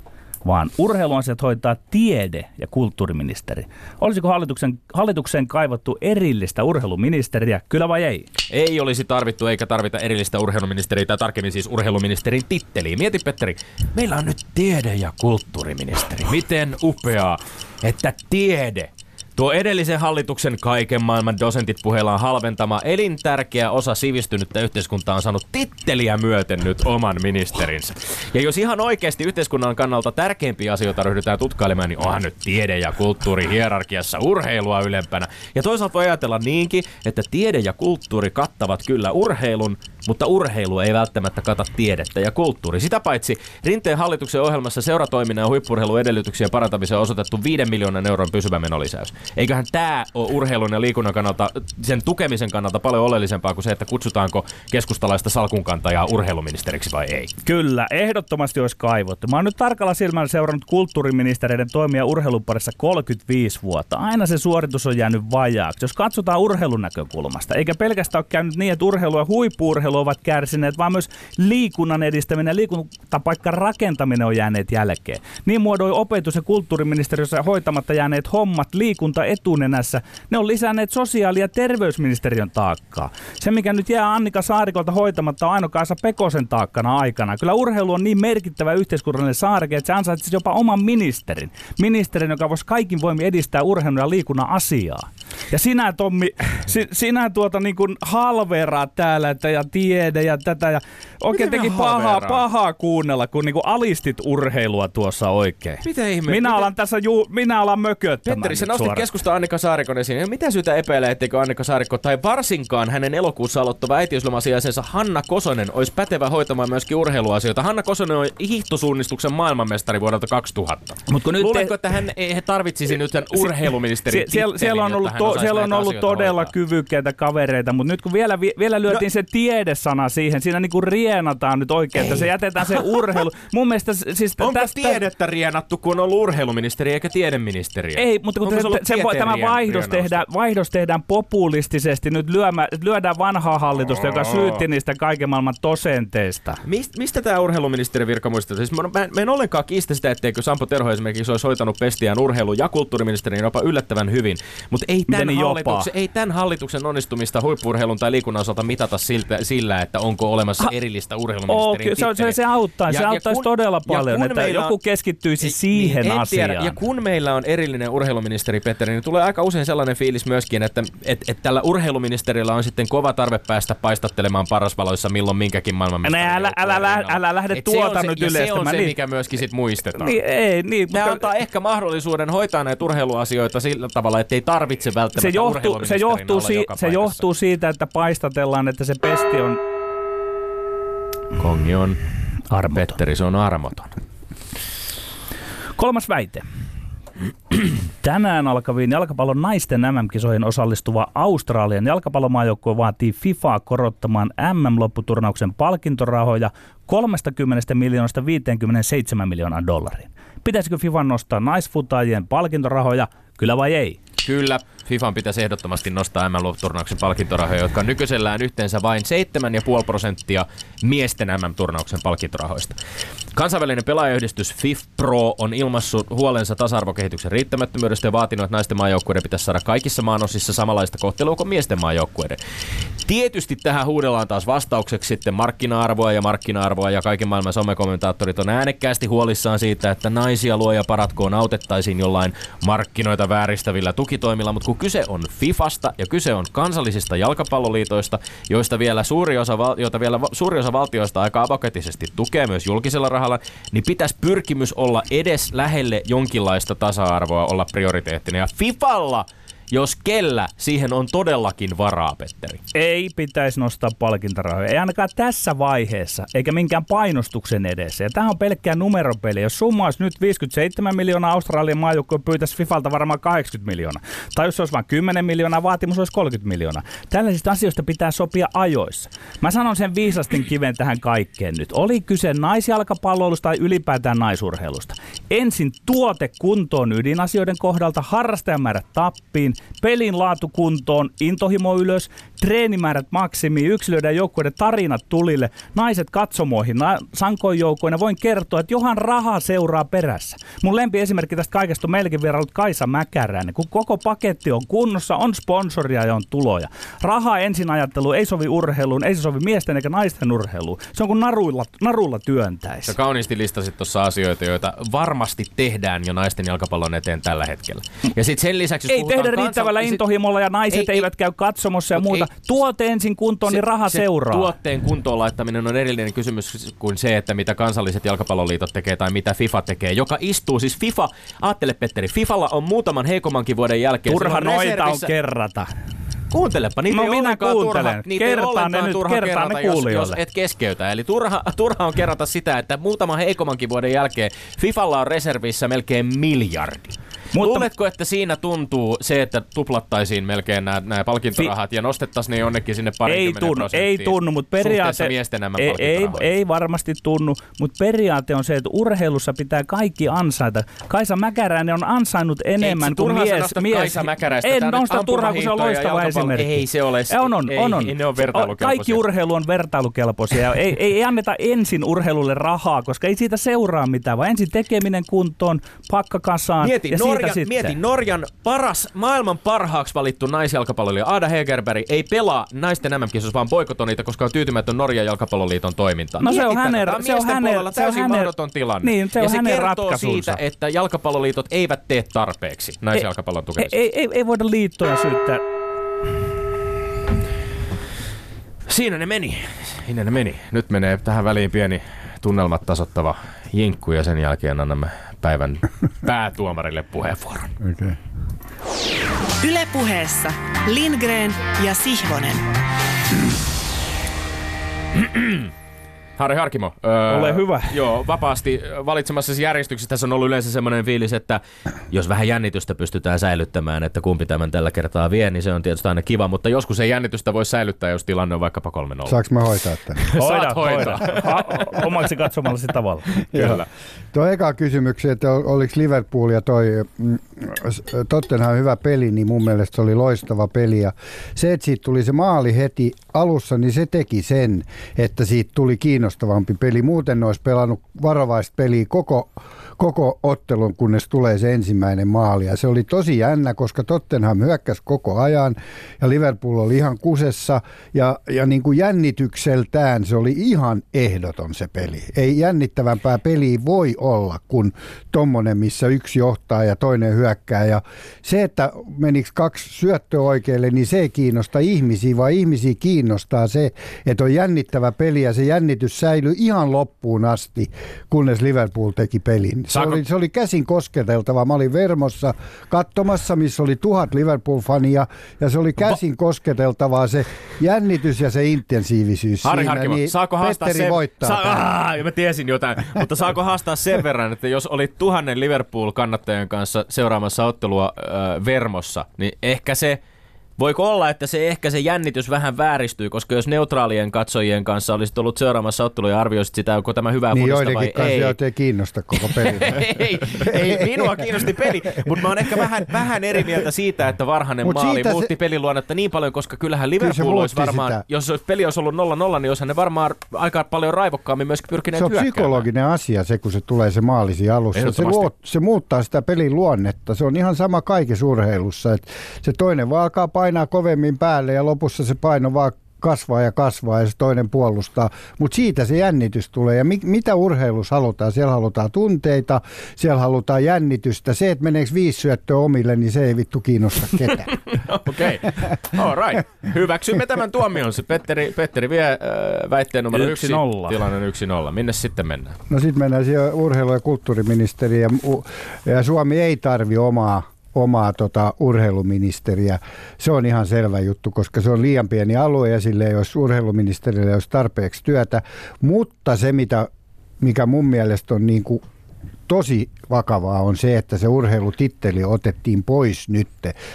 E: vaan urheiluasiat hoitaa tiede- ja kulttuuriministeri. Olisiko hallituksen, hallitukseen kaivattu erillistä urheiluministeriä, kyllä vai ei?
C: Ei olisi tarvittu eikä tarvita erillistä urheiluministeriä, tai tarkemmin siis urheiluministerin titteliä. Mieti Petteri, meillä on nyt tiede- ja kulttuuriministeri. Miten upeaa, että tiede Tuo edellisen hallituksen kaiken maailman dosentit puheillaan halventama elintärkeä osa sivistynyttä yhteiskuntaa on saanut titteliä myöten nyt oman ministerinsä. Ja jos ihan oikeasti yhteiskunnan kannalta tärkeimpiä asioita ryhdytään tutkailemaan, niin onhan nyt tiede ja kulttuuri hierarkiassa urheilua ylempänä. Ja toisaalta voi ajatella niinkin, että tiede ja kulttuuri kattavat kyllä urheilun, mutta urheilu ei välttämättä kata tiedettä ja kulttuuri. Sitä paitsi Rinteen hallituksen ohjelmassa seuratoiminnan ja huippurheilun edellytyksiä parantamiseen on osoitettu 5 miljoonan euron pysyvä menolisäys. Eiköhän tämä ole urheilun ja liikunnan kannalta, sen tukemisen kannalta paljon oleellisempaa kuin se, että kutsutaanko keskustalaista salkunkantajaa urheiluministeriksi vai ei.
E: Kyllä, ehdottomasti olisi kaivottu. Mä oon nyt tarkalla silmällä seurannut kulttuuriministeriöiden toimia urheilun parissa 35 vuotta. Aina se suoritus on jäänyt vajaaksi. Jos katsotaan urheilun näkökulmasta, eikä pelkästään ole käynyt niin, että urheilu ja ovat kärsineet, vaan myös liikunnan edistäminen ja liikuntapaikkan rakentaminen on jääneet jälkeen. Niin muodoin opetus- ja kulttuuriministeriössä hoitamatta jääneet hommat liikunta etunenässä, ne on lisänneet sosiaali- ja terveysministeriön taakkaa. Se, mikä nyt jää Annika Saarikolta hoitamatta, on Aino-Kaisa Pekosen taakkana aikana. Kyllä urheilu on niin merkittävä yhteiskunnallinen saareke, että se ansaitsisi jopa oman ministerin. Ministerin, joka voisi kaikin voimin edistää urheilun ja liikunnan asiaa. Ja sinä, Tommi, si, sinä tuota niin kuin täällä, että ja tiede ja tätä. Ja oikein
C: Miten
E: teki pahaa, pahaa kuunnella, kun niin kuin alistit urheilua tuossa oikein.
C: Miten ihme?
E: Minä
C: miten-
E: alan tässä ju, minä alan mököttämään
C: Petteri, sä nostit keskusta Annika Saarikon esiin. Ja mitä syytä epäilee, etteikö Annika Saarikko tai varsinkaan hänen elokuussa aloittava äitiyslomasiaisensa Hanna Kosonen olisi pätevä hoitamaan myöskin urheiluasioita? Hanna Kosonen on hiihtosuunnistuksen maailmanmestari vuodelta 2000.
E: Mut kun nyt
C: Luuletko,
E: te-
C: että hän ei he tarvitsisi nyt sen urheiluministerin
E: Sie- siellä, siellä on ollut, to, siellä on ollut todella
C: hoitaa?
E: kyvykkäitä kavereita, mutta nyt kun vielä, vi- vielä lyötiin no, se tiedesana siihen, siinä niinku rienataan nyt oikein, että se jätetään se urheilu. Mun mielestä siis
C: Onko
E: tästä...
C: tiedettä rienattu, kun on ollut urheiluministeri eikä tiedeministeri?
E: Ei, mutta kun
C: Onko se
E: se, tämä vaihdos tehdään, vaihdos tehdään populistisesti, nyt lyömä, lyödään vanhaa hallitusta, joka syytti niistä kaiken maailman tosenteista.
C: Mist, mistä tämä urheiluministerin virka muistetaan? Siis mä, mä, mä en ollenkaan kiistä sitä, etteikö Sampo Terho esimerkiksi olisi hoitanut pestiään urheilu- ja kulttuuriministerin jopa yllättävän hyvin. Mutta ei tämän, hallituksen, ei tämän hallituksen onnistumista huippuurheilun tai liikunnan osalta mitata siltä, sillä, että onko olemassa
E: Ha-
C: erillistä
E: Oo,
C: urheiluministerin
E: kyllä, se, se, se auttaisi, se auttaisi
C: kun-
E: todella
C: ja
E: paljon,
C: kun
E: että
C: meillä
E: joku
C: on-
E: keskittyisi
C: Ei,
E: siihen
C: niin,
E: asiaan.
C: Tiedä. Ja kun meillä on erillinen urheiluministeri, Petteri, niin tulee aika usein sellainen fiilis myöskin, että et, et tällä urheiluministerillä on sitten kova tarve päästä paistattelemaan parasvaloissa milloin minkäkin maailmanmestarin
E: Älä- älä- älä-
C: joukkueen
E: älä lähde
C: Et se
E: tuota
C: se-
E: nyt
C: ja se on
E: yleistämään,
C: se,
E: niin.
C: mikä myöskin sit muistetaan.
E: Niin, ei, niin,
C: Tämä
E: mutta
C: antaa ehkä mahdollisuuden hoitaa näitä urheiluasioita sillä tavalla, että ei tarvitse välttämättä
E: se johtuu, se, johtuu, si- se johtuu siitä, että paistatellaan, että se pesti on
C: Kongi on
E: armoton.
C: Petteri, se on armoton.
E: Kolmas väite. Tänään alkaviin jalkapallon naisten MM-kisoihin osallistuva Australian jalkapallomaajoukkue vaatii FIFAa korottamaan MM-lopputurnauksen palkintorahoja 30 miljoonasta 57 miljoonaa dollariin. Pitäisikö FIFA nostaa naisfutaajien palkintorahoja, kyllä vai ei?
C: Kyllä, FIFAn pitäisi ehdottomasti nostaa MM-turnauksen palkintorahoja, jotka on nykyisellään yhteensä vain 7,5 prosenttia miesten MM-turnauksen palkintorahoista. Kansainvälinen pelaajayhdistys FIFPro on ilmassut huolensa tasa-arvokehityksen riittämättömyydestä ja vaatinut, että naisten maajoukkueiden pitäisi saada kaikissa maanosissa samanlaista kohtelua kuin miesten maajoukkueiden. Tietysti tähän huudellaan taas vastaukseksi sitten markkina-arvoa ja markkina-arvoa ja kaiken maailman somekommentaattorit on äänekkäästi huolissaan siitä, että naisia luoja paratkoon autettaisiin jollain markkinoita vääristävillä tukitoimilla, mutta kun kyse on FIFasta ja kyse on kansallisista jalkapalloliitoista, joista vielä suuri osa, val- joita vielä suuri osa valtioista aika avokätisesti tukee myös julkisella rahalla, niin pitäisi pyrkimys olla edes lähelle jonkinlaista tasa-arvoa olla prioriteettina. Ja FIFalla jos kellä, siihen on todellakin varaa, Petteri.
E: Ei pitäisi nostaa palkintorahoja, ei ainakaan tässä vaiheessa, eikä minkään painostuksen edessä. Ja tämä on pelkkää numeropeli. Jos summa olisi nyt 57 miljoonaa, Australian maajoukkue pyytäisi Fifalta varmaan 80 miljoonaa. Tai jos se olisi vain 10 miljoonaa, vaatimus olisi 30 miljoonaa. Tällaisista asioista pitää sopia ajoissa. Mä sanon sen viisastin kiven tähän kaikkeen nyt. Oli kyse naisjalkapalloilusta tai ylipäätään naisurheilusta. Ensin tuote kuntoon ydinasioiden kohdalta, harrastajamäärät tappiin, pelin laatu kuntoon, intohimo ylös, treenimäärät maksimiin, yksilöiden ja joukkueiden tarinat tulille, naiset katsomoihin, na- sankoin joukkoina. Voin kertoa, että johan raha seuraa perässä. Mun lempi esimerkki tästä kaikesta on meilläkin vierailut Kaisa Mäkäräinen. Kun koko paketti on kunnossa, on sponsoria ja on tuloja. Raha ensin ajattelu ei sovi urheiluun, ei se sovi miesten eikä naisten urheiluun. Se on kuin naruilla, narulla työntäisi.
C: Sä kauniisti listasit tuossa asioita, joita varmasti tehdään jo naisten jalkapallon eteen tällä hetkellä. Ja sitten sen lisäksi,
E: Ei tehdä
C: kansan-
E: riittävällä
C: sit-
E: intohimolla ja naiset
C: Ei,
E: ei,
C: ei.
E: eivät käy katsomossa ja muuta.
C: Ei-
E: Tuote ensin kuntoon, niin raha
C: se
E: seuraa.
C: Tuotteen kuntoon laittaminen on erillinen kysymys kuin se, että mitä kansalliset jalkapalloliitot tekee tai mitä FIFA tekee, joka istuu siis FIFA, ajattele Petteri, FIFalla on muutaman heikommankin vuoden jälkeen.
E: Turha
C: sillä
E: noita on kerrata.
C: Kuuntelepa, niitä
E: No
C: ei
E: minä kuuntelen.
C: turha, niitä ei
E: Kertaan
C: ollenkaan
E: ne nyt,
C: turha
E: kertaan ne
C: kerrata, jos, jos
E: kuulijoille.
C: et keskeytä. Eli turha, turha on kerrata sitä, että muutama heikommankin vuoden jälkeen FIFalla on reservissä melkein miljardi.
E: Mutta-
C: Luuletko, että siinä tuntuu se, että tuplattaisiin melkein nämä, nämä palkintorahat ja nostettaisiin ne jonnekin sinne
E: Ei tunnu, ei tunnu, mutta periaate...
C: miesten
E: ei, ei, ei varmasti tunnu, mutta periaate on se, että urheilussa pitää kaikki ansaita. Kaisa Mäkäräinen on ansainnut enemmän
C: Eikö
E: kuin mies. mies.
C: Kaisa Mäkäräistä
E: en nosta turhaa, kun se on loistava esimerkki.
C: Ei se ole-
E: on, on,
C: ei-
E: on, on.
C: ei ne vertailukelpoisia.
E: Kaikki urheilu on vertailukelpoisia. Ei, ei, ei anneta ensin urheilulle rahaa, koska ei siitä seuraa mitään, vaan ensin tekeminen kuntoon, pakka kasaan
C: Mieti,
E: ja
C: Norjan,
E: siitä sitten.
C: mieti, Norjan paras, maailman parhaaksi valittu naisjalkapalloilija Ada Hegerberg ei pelaa naisten MM-kisossa, vaan boikotoi niitä, koska on tyytymätön Norjan jalkapalloliiton toimintaan.
E: No se on hänen- se on hänen-
C: puolella
E: se
C: täysin
E: hänen-
C: mahdoton tilanne.
E: Niin, se on
C: ja se
E: hänen
C: kertoo siitä, että jalkapalloliitot eivät tee tarpeeksi naisjalkapallon
E: ei,
C: tukemiseksi.
E: ei, ei, ei voida liittoja syyttää.
C: Siinä ne meni. Siinä ne meni. Nyt menee tähän väliin pieni tunnelmat tasottava jinkku ja sen jälkeen annamme päivän päätuomarille puheenvuoron.
D: Okay.
A: Ylepuheessa Lindgren ja Sihvonen.
C: Harri Harkimo. Öö,
E: Ole hyvä.
C: Joo, vapaasti valitsemassasi järjestyksessä tässä on ollut yleensä semmoinen fiilis, että jos vähän jännitystä pystytään säilyttämään, että kumpi tämän tällä kertaa vie, niin se on tietysti aina kiva, mutta joskus ei jännitystä voi säilyttää, jos tilanne on vaikkapa 3-0.
D: Saanko mä hoitaa tämän?
C: Saat hoitaa.
E: A- Omaksi katsomallasi tavalla.
C: Kyllä.
D: Tuo eka kysymys, että ol- oliko Liverpool ja toi mm, Tottenham hyvä peli, niin mun mielestä se oli loistava peli. Ja se, että siitä tuli se maali heti alussa, niin se teki sen, että siitä tuli kiinnostavampi peli. Muuten ne olisi pelannut varovaista peliä koko, koko ottelun, kunnes tulee se ensimmäinen maali. Ja se oli tosi jännä, koska Tottenham hyökkäsi koko ajan ja Liverpool oli ihan kusessa. Ja, ja niin kuin jännitykseltään se oli ihan ehdoton se peli. Ei jännittävämpää peliä voi olla kuin tommonen, missä yksi johtaa ja toinen hyökkää. Ja se, että menikö kaksi syöttöä oikealle, niin se ei kiinnosta ihmisiä, vaan ihmisiä kiinnostaa se, että on jännittävä peli ja se jännitys säilyi ihan loppuun asti, kunnes Liverpool teki pelin. Se
C: Saako-
D: oli, se oli käsin kosketeltava. Mä olin Vermossa katsomassa, missä oli tuhat Liverpool-fania ja se oli käsin kosketeltavaa se jännitys ja se intensiivisyys
C: Harri
D: siinä.
C: Harkimo,
D: niin
C: saako haastaa
D: Petteri
C: sen...
D: voittaa
C: Sa-. Aa, mä tiesin jotain, mutta saako haastaa sen verran, että jos olit tuhannen Liverpool-kannattajan kanssa seuraamassa ottelua äh, Vermossa, niin ehkä se... Voiko olla, että se ehkä se jännitys vähän vääristyy, koska jos neutraalien katsojien kanssa olisit ollut seuraamassa ottelua ja arvioisit sitä, onko tämä hyvää
D: Niin
C: vai
D: joidenkin
C: ei.
D: joita ei kiinnosta koko peli.
C: ei, ei, minua kiinnosti peli, mutta mä oon ehkä vähän, vähän eri mieltä siitä, että varhainen
D: Mut
C: maali
D: siitä se-
C: muutti peliluonnetta niin paljon, koska kyllähän Liverpool olisi
D: muutti
C: varmaan,
D: sitä.
C: jos olisi- peli olisi ollut 0-0, niin olisihan ne varmaan aika paljon raivokkaammin myöskin pyrkineet
D: Se on
C: hyökkäämään.
D: psykologinen asia se, kun se tulee se maali siinä alussa. Se, luo, se muuttaa sitä pelin luonnetta. Se on ihan sama kaikessa urheilussa. Että se toinen vaan alkaa painaa kovemmin päälle ja lopussa se paino vaan kasvaa ja kasvaa ja se toinen puolustaa. Mutta siitä se jännitys tulee. Ja mi- mitä urheilussa halutaan? Siellä halutaan tunteita, siellä halutaan jännitystä. Se, että meneekö viisi syöttöä omille, niin se ei vittu kiinnosta ketään.
C: Okei, all right. Hyväksymme tämän tuomion. Se Petteri, Petteri vie äh, väitteen numero
E: Yksi
C: yksi.
E: nolla.
C: Tilanne 1-0. Minne sitten mennään?
D: No sitten mennään siihen urheilu- ja kulttuuriministeriin ja, ja Suomi ei tarvi omaa omaa tota, urheiluministeriä. Se on ihan selvä juttu, koska se on liian pieni alue ja sille ei olisi urheiluministerille ei olisi tarpeeksi työtä. Mutta se, mitä, mikä mun mielestä on niin kuin tosi vakavaa on se, että se urheilutitteli otettiin pois nyt.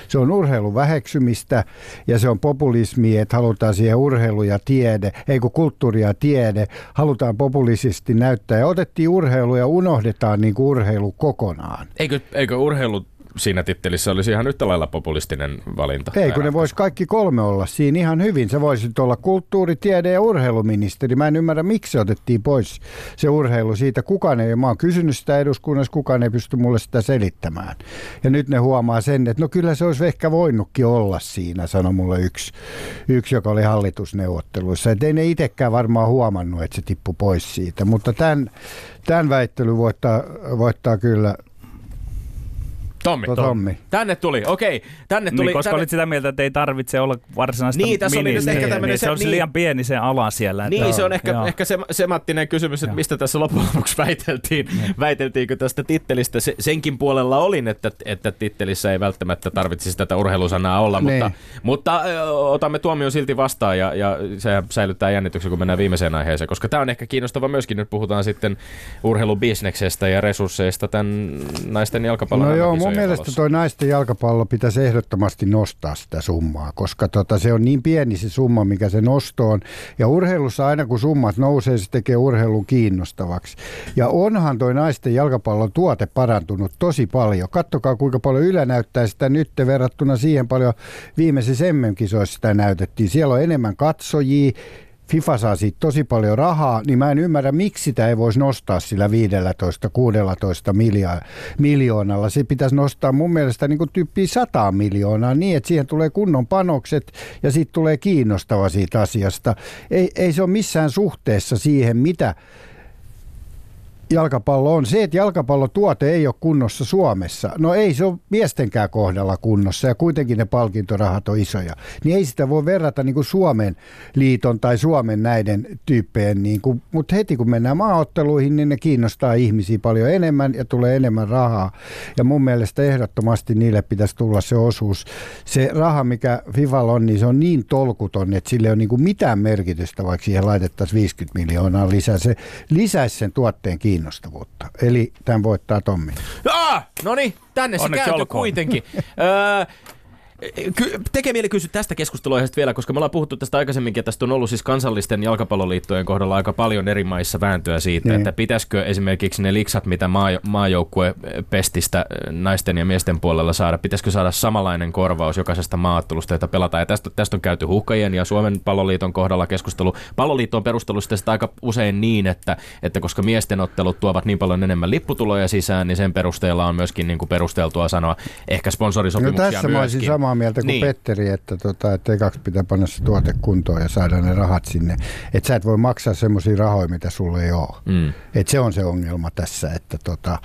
D: Se on urheilun väheksymistä ja se on populismi, että halutaan siihen urheilu ja tiede, ei kun kulttuuri ja tiede, halutaan populisesti näyttää. Ja otettiin urheilu ja unohdetaan niin kuin urheilu kokonaan.
C: Eikö, eikö urheilu siinä tittelissä olisi ihan yhtä lailla populistinen valinta.
D: Ei, kun ne vois kaikki kolme olla siinä ihan hyvin. Se voisi olla kulttuuri, tiede ja urheiluministeri. Mä en ymmärrä, miksi se otettiin pois se urheilu siitä. Kukaan ei, mä oon kysynyt sitä eduskunnassa, kukaan ei pysty mulle sitä selittämään. Ja nyt ne huomaa sen, että no kyllä se olisi ehkä voinutkin olla siinä, sanoi mulle yksi, yksi joka oli hallitusneuvotteluissa. Että ei ne itsekään varmaan huomannut, että se tippui pois siitä. Mutta tämän, tämän väittely voittaa, voittaa kyllä
C: Tommi.
D: Tommi.
C: Tänne tuli, okei. Tänne tuli.
E: Niin, koska
C: tänne...
E: olit sitä mieltä, että ei tarvitse olla varsinaista
C: Niin, tässä oli nyt ehkä
E: niin, niin,
C: se-
E: se olisi
C: niin.
E: liian pieni se ala siellä. että-
C: Niin, se on ehkä,
E: joo.
C: ehkä se, semanttinen kysymys, että
E: Joo.
C: mistä tässä loppujen lopuksi väiteltiin. Väiteltiinkö tästä tittelistä? Se, senkin puolella olin, että, että tittelissä ei välttämättä tarvitsisi tätä urheilusanaa olla,
D: Niin.
C: mutta, mutta ö, otamme tuomion silti vastaan ja, ja se säilyttää jännityksen, kun mennään viimeiseen aiheeseen, koska tämä on ehkä kiinnostava myöskin. Nyt puhutaan sitten urheilubisneksestä ja resursseista tämän naisten jalkapallon
D: No joo, mun mielestä toi naisten jalkapallo pitäisi ehdottomasti nostaa sitä summaa, koska tota, se on niin pieni se summa, mikä se nosto on. Ja urheilussa aina kun summat nousee, se tekee urheilun kiinnostavaksi. Ja onhan toi naisten jalkapallon tuote parantunut tosi paljon. Kattokaa kuinka paljon Yle näyttää sitä nyt verrattuna siihen paljon viimeisissä MM-kisoissa sitä näytettiin. Siellä on enemmän katsojia, FIFA saa siitä tosi paljon rahaa, niin mä en ymmärrä, miksi sitä ei voisi nostaa sillä 15-16 milja- miljoonalla. Se pitäisi nostaa mun mielestä niin kuin tyyppiä 100 miljoonaa niin, että siihen tulee kunnon panokset ja siitä tulee kiinnostava siitä asiasta. Ei, ei se ole missään suhteessa siihen, mitä jalkapallo on. Se, että jalkapallotuote ei ole kunnossa Suomessa, no ei se ole miestenkään kohdalla kunnossa ja kuitenkin ne palkintorahat on isoja. Niin ei sitä voi verrata niin kuin Suomen liiton tai Suomen näiden tyyppeen, niin kuin, mutta heti kun mennään maaotteluihin, niin ne kiinnostaa ihmisiä paljon enemmän ja tulee enemmän rahaa. Ja mun mielestä ehdottomasti niille pitäisi tulla se osuus. Se raha, mikä FIFAlla on, niin se on niin tolkuton, että sille ei ole niin kuin mitään merkitystä, vaikka siihen laitettaisiin 50 miljoonaa lisää. Se lisäisi sen tuotteen kiinnostavuutta. Eli tämän voittaa Tommi.
C: Ah, no niin, tänne se
E: Onneksi
C: kääntyi
E: olkoon.
C: kuitenkin. Öö, Ky- tekee mieli kysyä tästä keskusteluaiheesta vielä, koska me ollaan puhuttu tästä aikaisemminkin, että tästä on ollut siis kansallisten jalkapalloliittojen kohdalla aika paljon eri maissa vääntöä siitä,
D: Niin.
C: että pitäisikö esimerkiksi ne liksat, mitä maa, maajoukkue pestistä naisten ja miesten puolella saada, pitäisikö saada samanlainen korvaus jokaisesta maaottelusta, jota pelataan. Ja tästä, tästä on käyty huhkajien ja Suomen palloliiton kohdalla keskustelu. Palloliitto on perustellut sitä, aika usein niin, että, että koska miesten ottelut tuovat niin paljon enemmän lipputuloja sisään, niin sen perusteella on myöskin niin kuin perusteltua sanoa ehkä
D: No
C: sponsorisopimuksia
D: tässä mä olisin
C: myöskin.
D: Samaa mieltä kuin
C: Niin.
D: niin. Petteri, että, tota, että ekaksi pitää panna se tuote kuntoon ja saada ne rahat sinne. Että sä et voi maksaa semmoisia rahoja, mitä sulle ei ole.
C: Mm.
D: Et se on se ongelma tässä. Että tota,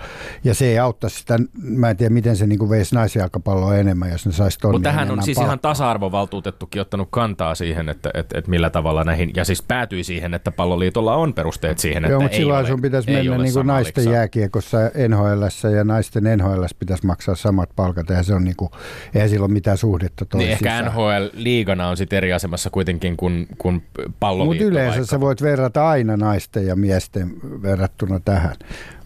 D: ja se ei autta sitä, mä en tiedä miten se niinku veisi naisjalkapalloa enemmän, jos ne saisi tonne
C: Mutta tähän on siis
D: palkkaa.
C: ihan tasa-arvovaltuutettukin ottanut kantaa siihen, että, että, että millä tavalla näihin, ja siis päätyi siihen, että palloliitolla on perusteet siihen, että
D: Joo, mutta
C: ei
D: silloin
C: ole,
D: sun pitäisi mennä niin kuin naisten
C: liksaa.
D: jääkiekossa NHLssä ja naisten NHL pitäisi maksaa samat palkat. Ja se on niin kuin, eihän sillä ole mitään suhdetta
C: Niin
D: toisiinsa.
C: ehkä NHL-liigana on sitten eri asemassa kuitenkin kuin, kuin palloliitto.
D: Mutta yleensä
C: vaikka.
D: sä voit verrata aina naisten ja miesten verrattuna tähän.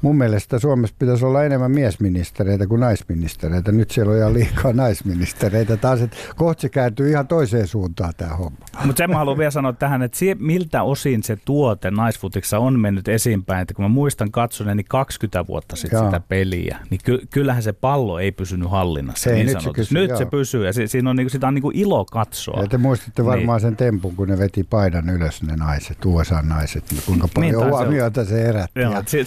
D: Mun mielestä Suomessa pitäisi olla enemmän miesministereitä kuin naisministereitä. Nyt siellä on ihan liikaa naisministereitä. Taas, että kohta se kääntyy ihan toiseen suuntaan tämä homma.
E: Mutta sen mä haluan vielä sanoa tähän, että sie, miltä osin se tuote naisfutiksessa on mennyt esiinpäin. Että kun mä muistan katsoneeni 20 vuotta sitten sitä peliä, niin ky, kyllähän se pallo ei pysynyt hallinnassa.
D: Ei,
E: niin
D: nyt se kysyy,
E: nyt se pysyy ja si, siinä on, niinku, sitä on niinku ilo katsoa.
D: Ja te muistitte varmaan sen tempun, kun ne veti paidan ylös ne naiset, USA-naiset, niin kuinka paljon
E: olla.
D: huomiota se herätti.
E: Joo,
D: Ja-
E: si-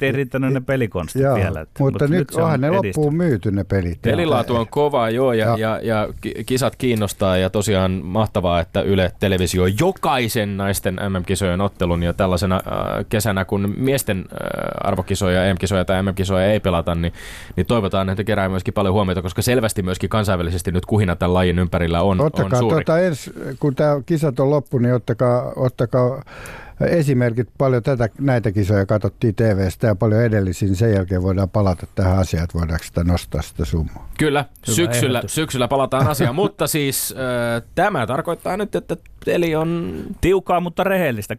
E: silloin tarvittiin riittänyt ne pelikonstit
D: Joo,
E: vielä. Että,
D: mutta nyt,
E: se on
D: onhan ne
E: edistynyt.
D: loppuun myyty ne pelit.
C: Pelilaatu on kova, joo, ja,
D: Joo.
C: ja, ja ki- kisat kiinnostaa, ja tosiaan mahtavaa, että Yle Televisio jokaisen naisten MM-kisojen ottelun, ja tällaisena äh, kesänä, kun miesten äh, arvokisoja, EM-kisoja tai MM-kisoja ei pelata, niin, niin toivotaan, että kerää myöskin paljon huomiota, koska selvästi myöskin kansainvälisesti nyt kuhina tämän lajin ympärillä on, on
D: Ottakaa
C: suuri.
D: tuota ens, kun tämä kisat on loppu, niin ottakaa, ottakaa esimerkit. Paljon tätä, näitä kisoja katsottiin TVstä ja paljon edellisiä, niin sen jälkeen voidaan palata tähän asiaan, että voidaanko sitä nostaa sitä summaa.
C: Kyllä, syksyllä,
E: ehdotus.
C: syksyllä palataan asiaan, mutta siis äh, tämä tarkoittaa nyt, että peli on
E: Tiukkaa, mutta rehellistä.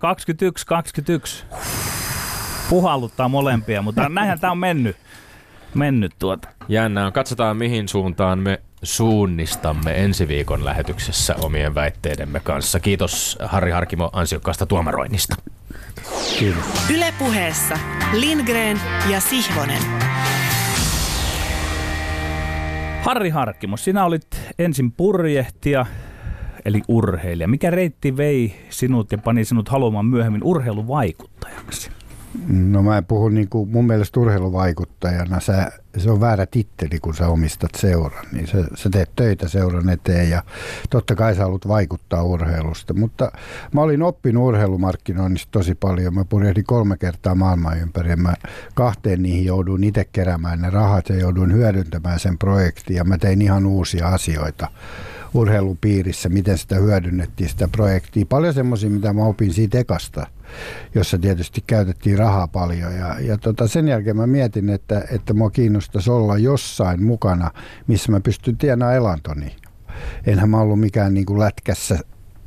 E: 21-21. Puhalluttaa molempia, mutta näinhän tämä on mennyt. Mennyt tuota.
C: Jännää. Katsotaan mihin suuntaan me suunnistamme ensi viikon lähetyksessä omien väitteidemme kanssa. Kiitos Harri Harkimo ansiokkaasta tuomaroinnista.
D: Kiitos.
A: Ylepuheessa Lindgren ja Sihvonen.
E: Harri Harkkimo, sinä olit ensin purjehtija, eli urheilija. Mikä reitti vei sinut ja pani sinut haluamaan myöhemmin urheiluvaikuttajaksi?
D: No mä en puhu niin kuin mun mielestä urheiluvaikuttajana. Sä, se on väärä titteli, kun sä omistat seuran. Niin sä, sä teet töitä seuran eteen ja totta kai sä haluat vaikuttaa urheilusta. Mutta mä olin oppinut urheilumarkkinoinnista tosi paljon. Mä purjehdin kolme kertaa maailman ympäri. Mä kahteen niihin jouduin itse keräämään ne rahat ja jouduin hyödyntämään sen projektin. Ja mä tein ihan uusia asioita urheilupiirissä, miten sitä hyödynnettiin sitä projektia. Paljon semmoisia, mitä mä opin siitä ekasta jossa tietysti käytettiin rahaa paljon. Ja, ja tota, sen jälkeen mä mietin, että, että mua kiinnostaisi olla jossain mukana, missä mä pystyn tienaamaan elantoni. Enhän mä ollut mikään niin kuin lätkässä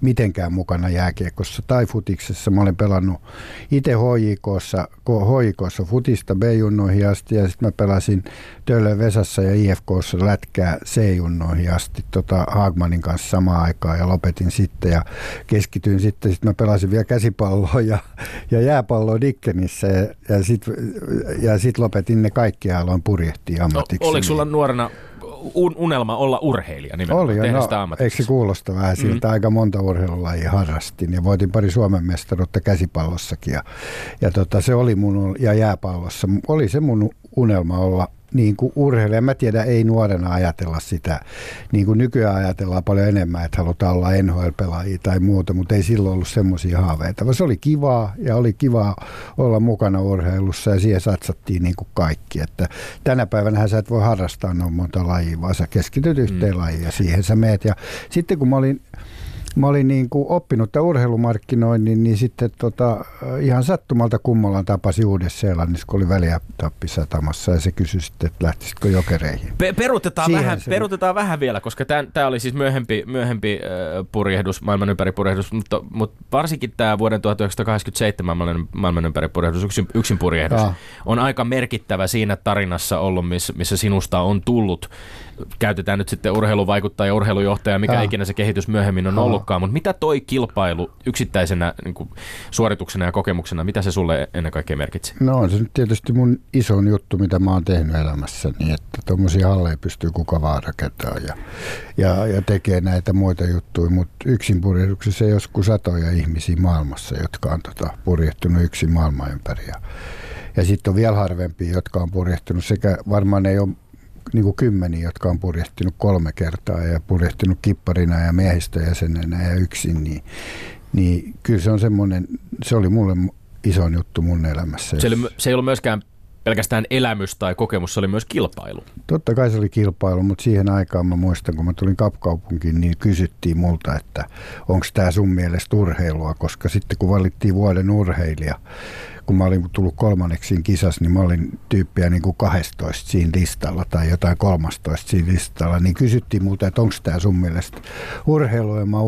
D: mitenkään mukana jääkiekossa tai futiksessa. Mä olen pelannut itse HJKssa, HJKssa futista B-junnoihin asti ja sitten mä pelasin Töölön Vesassa ja IFKssa lätkää C-junnoihin asti tota Haagmanin kanssa samaan aikaan ja lopetin sitten ja keskityin sitten. Sitten mä pelasin vielä käsipalloa ja, ja jääpalloa Dickenissä ja, ja sitten ja sit lopetin ne kaikki ja aloin purjehtia ammatiksi.
C: No, oliko sulla nuorena unelma olla urheilija nimenomaan,
D: Oli,
C: tehdä
D: no,
C: sitä
D: Eikö se kuulosta vähän siltä? Mm. Aika monta urheilulajia harrastin ja voitin pari Suomen mestaruutta käsipallossakin. Ja, ja tota, se oli mun, ja jääpallossa, oli se mun unelma olla niin kuin urheilija. Mä tiedän, ei nuorena ajatella sitä. Niin kuin nykyään ajatellaan paljon enemmän, että halutaan olla NHL-pelaajia tai muuta, mutta ei silloin ollut semmoisia haaveita. Se oli kivaa ja oli kivaa olla mukana urheilussa ja siihen satsattiin niin kuin kaikki. Että tänä päivänä sä et voi harrastaa noin monta lajia, vaan sä keskityt yhteen mm. lajiin ja siihen sä meet. Ja sitten kun mä olin mä olin niin kuin oppinut tämän urheilumarkkinoinnin, niin sitten tota, ihan sattumalta kummolan tapasi Uudessa-Seelannissa, kun oli väliätappi satamassa ja se kysyi sitten, että lähtisitkö jokereihin.
C: Pe- perutetaan, vähän, se... perutetaan vähän vielä, koska tämä oli siis myöhempi, myöhempi äh, purjehdus, maailman ympäripurjehdus, mutta, mutta varsinkin tämä vuoden 1987 maailman, maailman ympäripurjehdus, yksin, yksin purjehdus, ja. on aika merkittävä siinä tarinassa ollut, missä, missä sinusta on tullut käytetään nyt sitten urheiluvaikuttaja ja urheilujohtaja, mikä ja. ikinä se kehitys myöhemmin on ollutkaan, mutta mitä toi kilpailu yksittäisenä niin kuin, suorituksena ja kokemuksena, mitä se sulle ennen kaikkea merkitsi?
D: No on se nyt tietysti mun isoin juttu, mitä mä oon tehnyt elämässä, niin että tuommoisia halleja pystyy kuka vaan rakentamaan ja, ja, ja tekee näitä muita juttuja, mutta yksin purjehduksessa joskus satoja ihmisiä maailmassa, jotka on tota, purjehtunut yksin maailman ympäri. Ja, ja sitten on vielä harvempia, jotka on purjehtunut sekä varmaan ei ole niin kuin kymmeniä, jotka on purjehtinut kolme kertaa ja purjehtinut kipparina ja miehistöjäsenenä ja yksin, niin, niin kyllä se on semmoinen, se oli mulle iso juttu mun elämässä.
C: Se, oli, se ei ollut myöskään pelkästään elämys tai kokemus, se oli myös kilpailu.
D: Totta kai se oli kilpailu, mutta siihen aikaan mä muistan, kun mä tulin Kapkaupunkiin, niin kysyttiin multa, että onko tämä sun mielestä urheilua, koska sitten kun valittiin vuoden urheilija, kun mä olin tullut kolmanneksi kisassa, niin mä olin tyyppiä niin kuin 12 siinä listalla tai jotain 13 siinä listalla, niin kysyttiin multa, että onko tämä sun mielestä urheilu, ja mä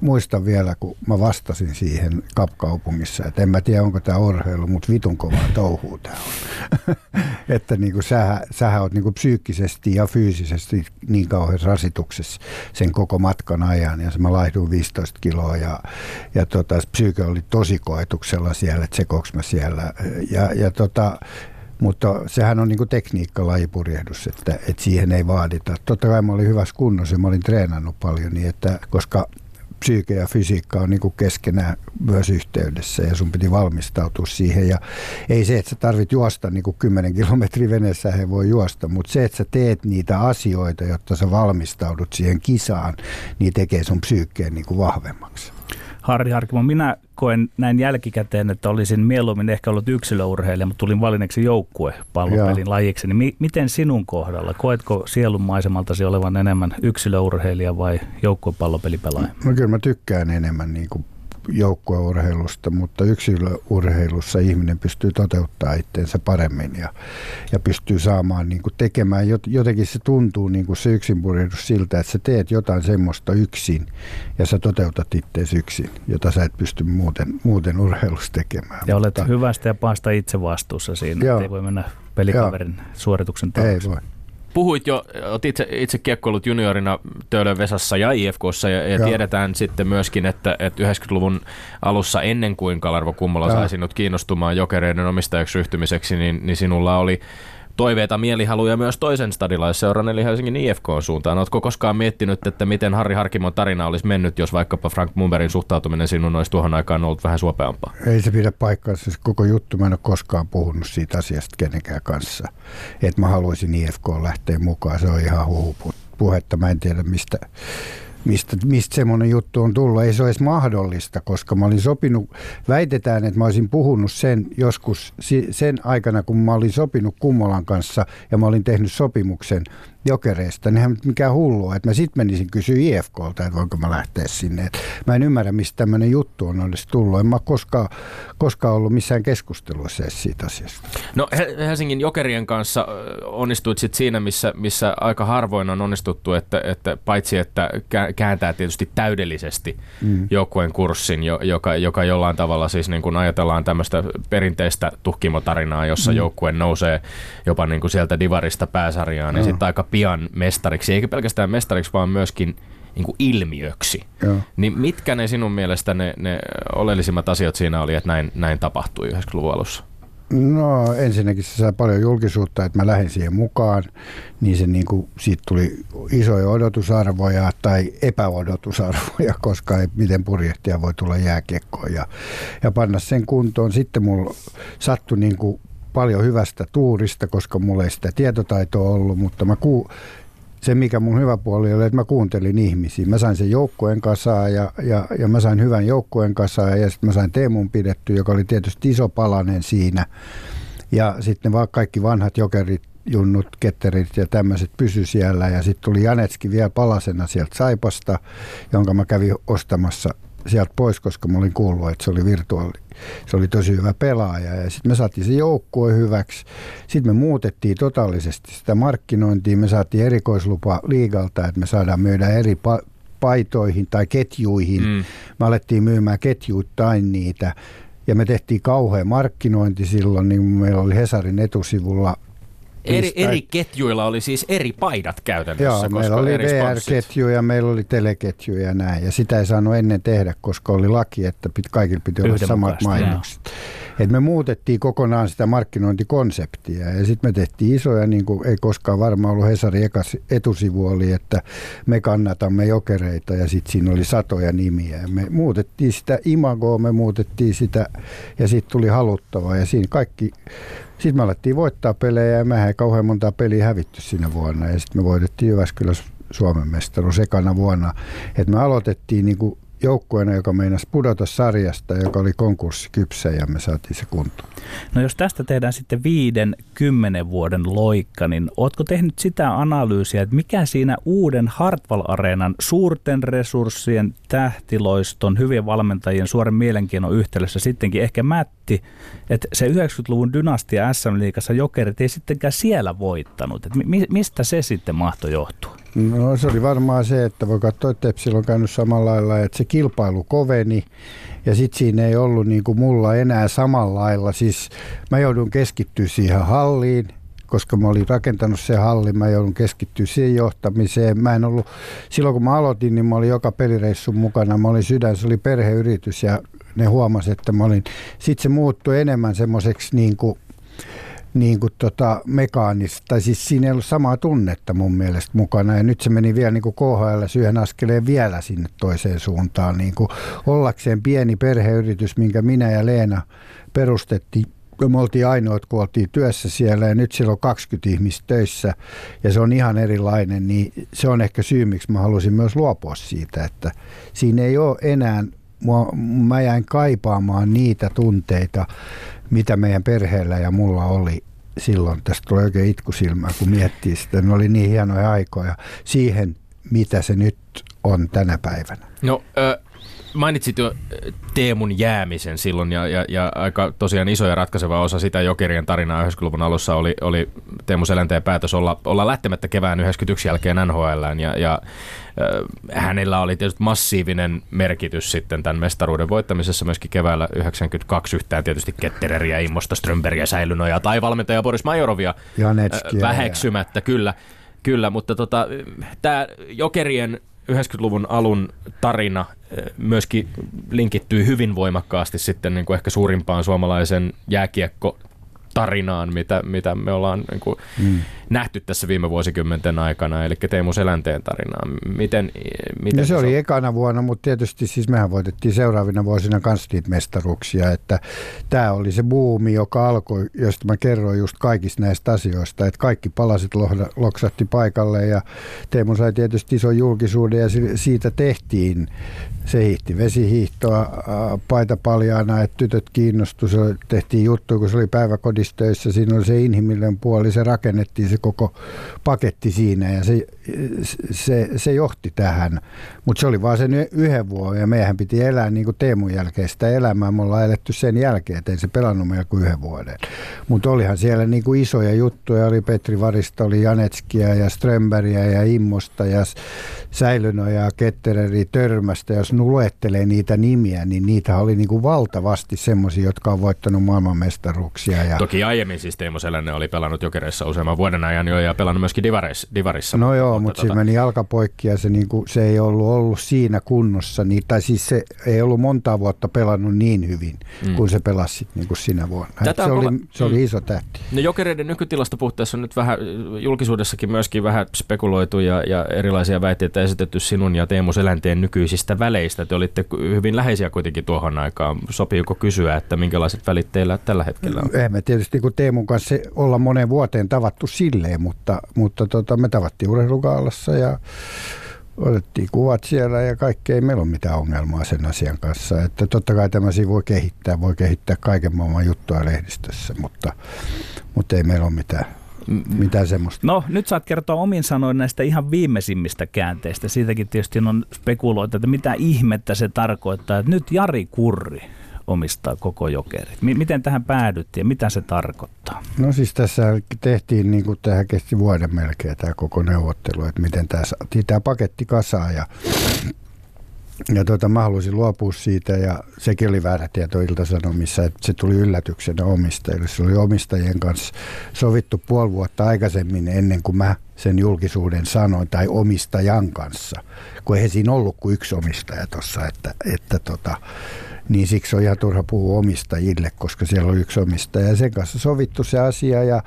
D: muistan vielä, kun mä vastasin siihen kapkaupungissa, että en mä tiedä, onko tämä urheilu, mutta vitun kovaa touhuu tämä on. että niin kuin sähän, sähän oot niin kuin psyykkisesti ja fyysisesti niin kauhean rasituksessa sen koko matkan ajan, ja mä laihduin 15 kiloa, ja, ja tota, psyyke oli tosi koetuksella siellä, että sekoks mä siellä. Ja, ja tota, mutta sehän on niin tekniikka lajipurjehdus, että, että siihen ei vaadita. Totta kai mä olin hyvässä kunnossa ja mä olin treenannut paljon, niin että, koska psyyke ja fysiikka on niin keskenään myös yhteydessä ja sun piti valmistautua siihen. Ja ei se, että sä tarvit juosta niin kuin 10 kilometrin veneessä, he voi juosta, mutta se, että sä teet niitä asioita, jotta sä valmistaudut siihen kisaan, niin tekee sun psyykkeen niin kuin vahvemmaksi.
E: Harri Harkimo, minä koen näin jälkikäteen, että olisin mieluummin ehkä ollut yksilöurheilija, mutta tulin valinneeksi joukkue pallopelin lajiksi. Niin mi- miten sinun kohdalla? Koetko sielun maisemaltasi olevan enemmän yksilöurheilija vai joukkuepallopelipelaaja?
D: No kyllä mä tykkään enemmän niin kuin joukkueurheilusta, mutta yksilöurheilussa ihminen pystyy toteuttaa itseensä paremmin ja, ja pystyy saamaan niin kuin tekemään, jotenkin se tuntuu niin kuin se yksinpurjehdus siltä, että sä teet jotain semmoista yksin ja sä toteutat itseäsi yksin, jota sä et pysty muuten, muuten urheilussa tekemään.
E: Ja olet mutta, hyvästä ja paasta itse vastuussa siinä, joo, ei voi mennä pelikaverin joo, suorituksen taakse.
D: Ei voi
C: puhuit jo, olet itse, itse kiekkoillut juniorina Töölön Vesassa ja IFKssa ja, ja tiedetään sitten myöskin, että, että 90-luvun alussa ennen kuin Kalarvo Kummola sai sinut kiinnostumaan jokereiden omistajaksi ryhtymiseksi, niin, niin sinulla oli toiveita, mielihaluja myös toisen stadilaisseuran, eli Helsingin IFK suuntaan. Oletko koskaan miettinyt, että miten Harri Harkimon tarina olisi mennyt, jos vaikkapa Frank Mumberin suhtautuminen sinun olisi tuohon aikaan ollut vähän suopeampaa?
D: Ei se pidä paikkaansa. Koko juttu, mä en ole koskaan puhunut siitä asiasta kenenkään kanssa. Että mä haluaisin IFK lähteä mukaan, se on ihan huhupuhetta. Mä en tiedä mistä mistä, mistä semmoinen juttu on tullut. Ei se ole edes mahdollista, koska mä olin sopinut, väitetään, että mä olisin puhunut sen joskus sen aikana, kun mä olin sopinut Kummolan kanssa ja mä olin tehnyt sopimuksen jokereista, niin eihän mikään hullu, että mä sitten menisin kysyä IFKlta, että voinko mä lähteä sinne. Et mä en ymmärrä, mistä tämmöinen juttu on edes tullut. En mä koskaan, koskaan ollut missään keskustelussa edes siitä asiasta.
C: No Helsingin jokerien kanssa onnistuit sit siinä, missä, missä aika harvoin on onnistuttu, että, että paitsi että kääntää tietysti täydellisesti mm. joukkueen kurssin, joka, joka jollain tavalla siis niin kun ajatellaan tämmöistä perinteistä tuhkimotarinaa, jossa mm. joukkue nousee jopa niin kuin sieltä divarista pääsarjaan, niin sitten aika pian mestariksi, eikä pelkästään mestariksi, vaan myöskin niin kuin ilmiöksi. Joo. Niin mitkä ne sinun mielestä ne, ne oleellisimmat asiat siinä oli, että näin, näin tapahtui 90-luvun alussa?
D: No ensinnäkin se sai paljon julkisuutta, että mä lähdin siihen mukaan, niin se niin kuin, siitä tuli isoja odotusarvoja tai epäodotusarvoja, koska ei, miten purjehtia voi tulla jääkiekkoon ja, ja panna sen kuntoon. Sitten mulla sattui niin kuin paljon hyvästä tuurista, koska mulla ei sitä tietotaitoa ollut, mutta mä ku, se mikä mun hyvä puoli oli, että mä kuuntelin ihmisiä. Mä sain sen joukkueen kasaan ja, ja, ja mä sain hyvän joukkueen kasaan ja sitten mä sain Teemun pidetty, joka oli tietysti iso palanen siinä. Ja sitten vaan kaikki vanhat jokerit, junnut, ketterit ja tämmöiset pysy siellä. Ja sitten tuli Janetski vielä palasena sieltä Saipasta, jonka mä kävin ostamassa sieltä pois, koska mä olin kuullut, että se oli virtuaali. Se oli tosi hyvä pelaaja ja sitten me saatiin se joukkue hyväksi. Sitten me muutettiin totaalisesti sitä markkinointia. Me saatiin erikoislupa liigalta, että me saadaan myydä eri pa- paitoihin tai ketjuihin. Mm. Me alettiin myymään ketjuittain niitä ja me tehtiin kauhean markkinointi silloin, niin meillä oli Hesarin etusivulla
C: Eri, eri ketjuilla oli siis eri paidat käytännössä.
D: Joo, koska meillä oli VR-ketjuja, meillä oli teleketjuja ja näin. Ja sitä ei saanut ennen tehdä, koska oli laki, että pit, kaikilla piti olla samat mainokset. Et me muutettiin kokonaan sitä markkinointikonseptia ja sitten me tehtiin isoja, niin kuin ei koskaan varmaan ollut Hesari ekas etusivu oli, että me kannatamme jokereita ja sitten siinä oli satoja nimiä. Ja me muutettiin sitä imagoa, me muutettiin sitä ja sitten tuli haluttava ja siinä kaikki sitten me alettiin voittaa pelejä ja mehän ei kauhean monta peliä hävitty siinä vuonna. Ja sitten me voitettiin Jyväskylä Suomen mestaruus ekana vuonna. Et me aloitettiin niin kuin joukkueena, joka meinasi pudota sarjasta, joka oli konkurssikypsä ja me saatiin se kuntoon.
E: No jos tästä tehdään sitten viiden, kymmenen vuoden loikka, niin ootko tehnyt sitä analyysiä, että mikä siinä uuden Hartwall-areenan suurten resurssien, tähtiloiston, hyvien valmentajien, suoren mielenkiinnon yhteydessä sittenkin ehkä mätti, että se 90-luvun dynastia SM-liigassa jokerit ei sittenkään siellä voittanut. Et mi- mistä se sitten mahtoi johtua?
D: No se oli varmaan se, että voi katsoa, että Tepsillä on käynyt samalla lailla, että se kilpailu koveni ja sitten siinä ei ollut niin kuin mulla enää samalla lailla. Siis mä joudun keskittyä siihen halliin, koska mä olin rakentanut sen hallin, mä joudun keskittyä siihen johtamiseen. Mä en ollut, silloin kun mä aloitin, niin mä olin joka pelireissun mukana. Mä olin sydän, se oli perheyritys ja ne huomasi, että mä olin. Sitten se muuttui enemmän semmoiseksi niin kuin niin kuin tota mekaanista, tai siis siinä ei ollut samaa tunnetta mun mielestä mukana, ja nyt se meni vielä niin kuin KHL syöhän askeleen vielä sinne toiseen suuntaan, niin kuin ollakseen pieni perheyritys, minkä minä ja Leena perustettiin. Me oltiin ainoat, kun oltiin työssä siellä ja nyt siellä on 20 ihmistä töissä ja se on ihan erilainen, niin se on ehkä syy, miksi mä halusin myös luopua siitä, että siinä ei ole enää, mä jäin kaipaamaan niitä tunteita, mitä meidän perheellä ja mulla oli silloin. Tästä tulee oikein itkusilmää, kun miettii sitä. Ne oli niin hienoja aikoja siihen, mitä se nyt on tänä päivänä.
C: No, mainitsit jo Teemun jäämisen silloin ja, ja, ja aika tosiaan iso ja ratkaiseva osa sitä Jokerien tarinaa 90-luvun alussa oli, oli Teemu Selänteen päätös olla, olla lähtemättä kevään 91 jälkeen NHL ja, ja äh, hänellä oli tietysti massiivinen merkitys sitten tämän mestaruuden voittamisessa myöskin keväällä 92 yhtään tietysti Kettereriä, Immosta, Strömbergia, Säilynoja tai valmentaja Boris Majorovia äh, väheksymättä, ja... kyllä. Kyllä, mutta tota, tämä Jokerien 90-luvun alun tarina eh, myöskin linkittyy hyvin voimakkaasti sitten niin kuin ehkä suurimpaan suomalaisen jääkiekko tarinaan, mitä, mitä me ollaan niin kuin mm. nähty tässä viime vuosikymmenten aikana, eli Teemu Selänteen tarinaan. Miten, miten
D: no se, se oli on? ekana vuonna, mutta tietysti siis mehän voitettiin seuraavina vuosina kans niitä mestaruksia, että tämä oli se buumi, joka alkoi, josta mä kerroin just kaikista näistä asioista, että kaikki palasit loksahti paikalle ja Teemu sai tietysti ison julkisuuden ja siitä tehtiin se hiihti vesihiihtoa paita paljaana, että tytöt kiinnostu. Se tehtiin juttu, kun se oli päiväkodistöissä. Siinä oli se inhimillinen puoli, se rakennettiin se koko paketti siinä ja se, se, se johti tähän. Mutta se oli vaan sen yhden vuoden ja meidän piti elää niin kuin Teemun jälkeistä elämää. Me ollaan eletty sen jälkeen, ettei se pelannut meillä kuin yhden vuoden. Mutta olihan siellä niin kuin isoja juttuja. Oli Petri Varista, oli Janetskia ja Strömbergia ja Immosta ja Säilynojaa, Kettereri, Törmästä. Jos luettelee niitä nimiä, niin niitä oli niin kuin valtavasti semmoisia, jotka on voittanut maailmanmestaruuksia. Ja...
C: Toki aiemmin siis Teemu Selänne oli pelannut Jokereissa useamman vuoden ajan jo ja pelannut myöskin Divaris, Divarissa.
D: No joo, mutta, mutta tota... meni jalkapoikki ja se, niin kuin, se ei ollut ollut siinä kunnossa, niin, tai siis se ei ollut monta vuotta pelannut niin hyvin mm. kuin se pelasi niin kuin sinä vuonna. Tätä se, oli, se oli mm. iso tähti.
C: No Jokereiden nykytilasta puhteessa on nyt vähän julkisuudessakin myöskin vähän spekuloitu ja, ja erilaisia väitteitä esitetty sinun ja Teemu Selänteen nykyisistä väleistä. Te olitte hyvin läheisiä kuitenkin tuohon aikaan. Sopiiko kysyä, että minkälaiset välit teillä tällä hetkellä on?
D: Emme tietysti kun Teemun kanssa olla moneen vuoteen tavattu silleen, mutta, mutta tota, me tavattiin urheilukaalassa ja otettiin kuvat siellä ja kaikkea. Ei meillä ole mitään ongelmaa sen asian kanssa. Että totta kai tämmöisiä voi kehittää, voi kehittää kaiken maailman juttua lehdistössä, mutta, mutta ei meillä ole mitään mitään semmoista.
E: No nyt saat kertoa omin sanoin näistä ihan viimeisimmistä käänteistä. Siitäkin tietysti on spekuloitu, että mitä ihmettä se tarkoittaa, että nyt Jari Kurri omistaa koko jokerit. Miten tähän päädyttiin ja mitä se tarkoittaa?
D: No siis tässä tehtiin, niin kuin tähän kesti vuoden melkein tämä koko neuvottelu, että miten tämä saatiin tämä paketti kasaan ja ja tuota, mä haluaisin luopua siitä ja sekin oli väärä tieto Ilta-Sanomissa, että se tuli yllätyksenä omistajille. Se oli omistajien kanssa sovittu puoli vuotta aikaisemmin ennen kuin mä sen julkisuuden sanoin, tai omistajan kanssa, kun ei siinä ollut kuin yksi omistaja tuossa, että, että tota, niin siksi on ihan turha puhua omistajille, koska siellä on yksi omistaja. Ja sen kanssa sovittu se asia ja,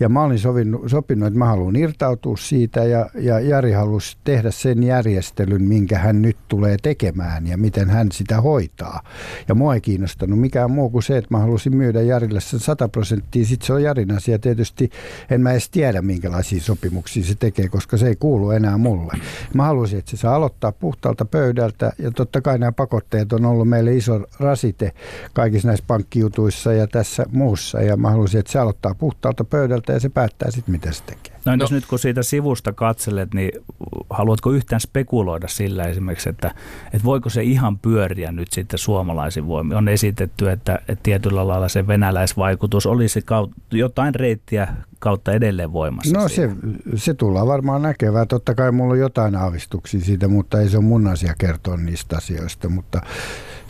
D: ja mä olin sovinnut, sopinut, että mä haluan irtautua siitä ja, ja Jari halusi tehdä sen järjestelyn, minkä hän nyt tulee tekemään ja miten hän sitä hoitaa. Ja mua ei kiinnostanut mikään muu kuin se, että mä halusin myydä Jarille sen 100 prosenttia. Sitten se on Jarin asia tietysti, en mä edes tiedä minkälaisia sopimuksia se tekee, koska se ei kuulu enää mulle. Mä halusin, että se saa aloittaa puhtaalta pöydältä ja totta kai nämä pakotteet on ollut meille iso rasite kaikissa näissä pankkijutuissa ja tässä muussa. Ja mä haluaisin, että se aloittaa puhtaalta pöydältä ja se päättää sitten, mitä se tekee.
E: No entäs no. nyt kun siitä sivusta katselet, niin haluatko yhtään spekuloida sillä esimerkiksi, että, että voiko se ihan pyöriä nyt sitten suomalaisin voimin? On esitetty, että, että tietyllä lailla se venäläisvaikutus olisi jotain reittiä kautta edelleen voimassa?
D: No se, se tullaan varmaan näkevää. Totta kai mulla on jotain aavistuksia siitä, mutta ei se ole mun asia kertoa niistä asioista. Mutta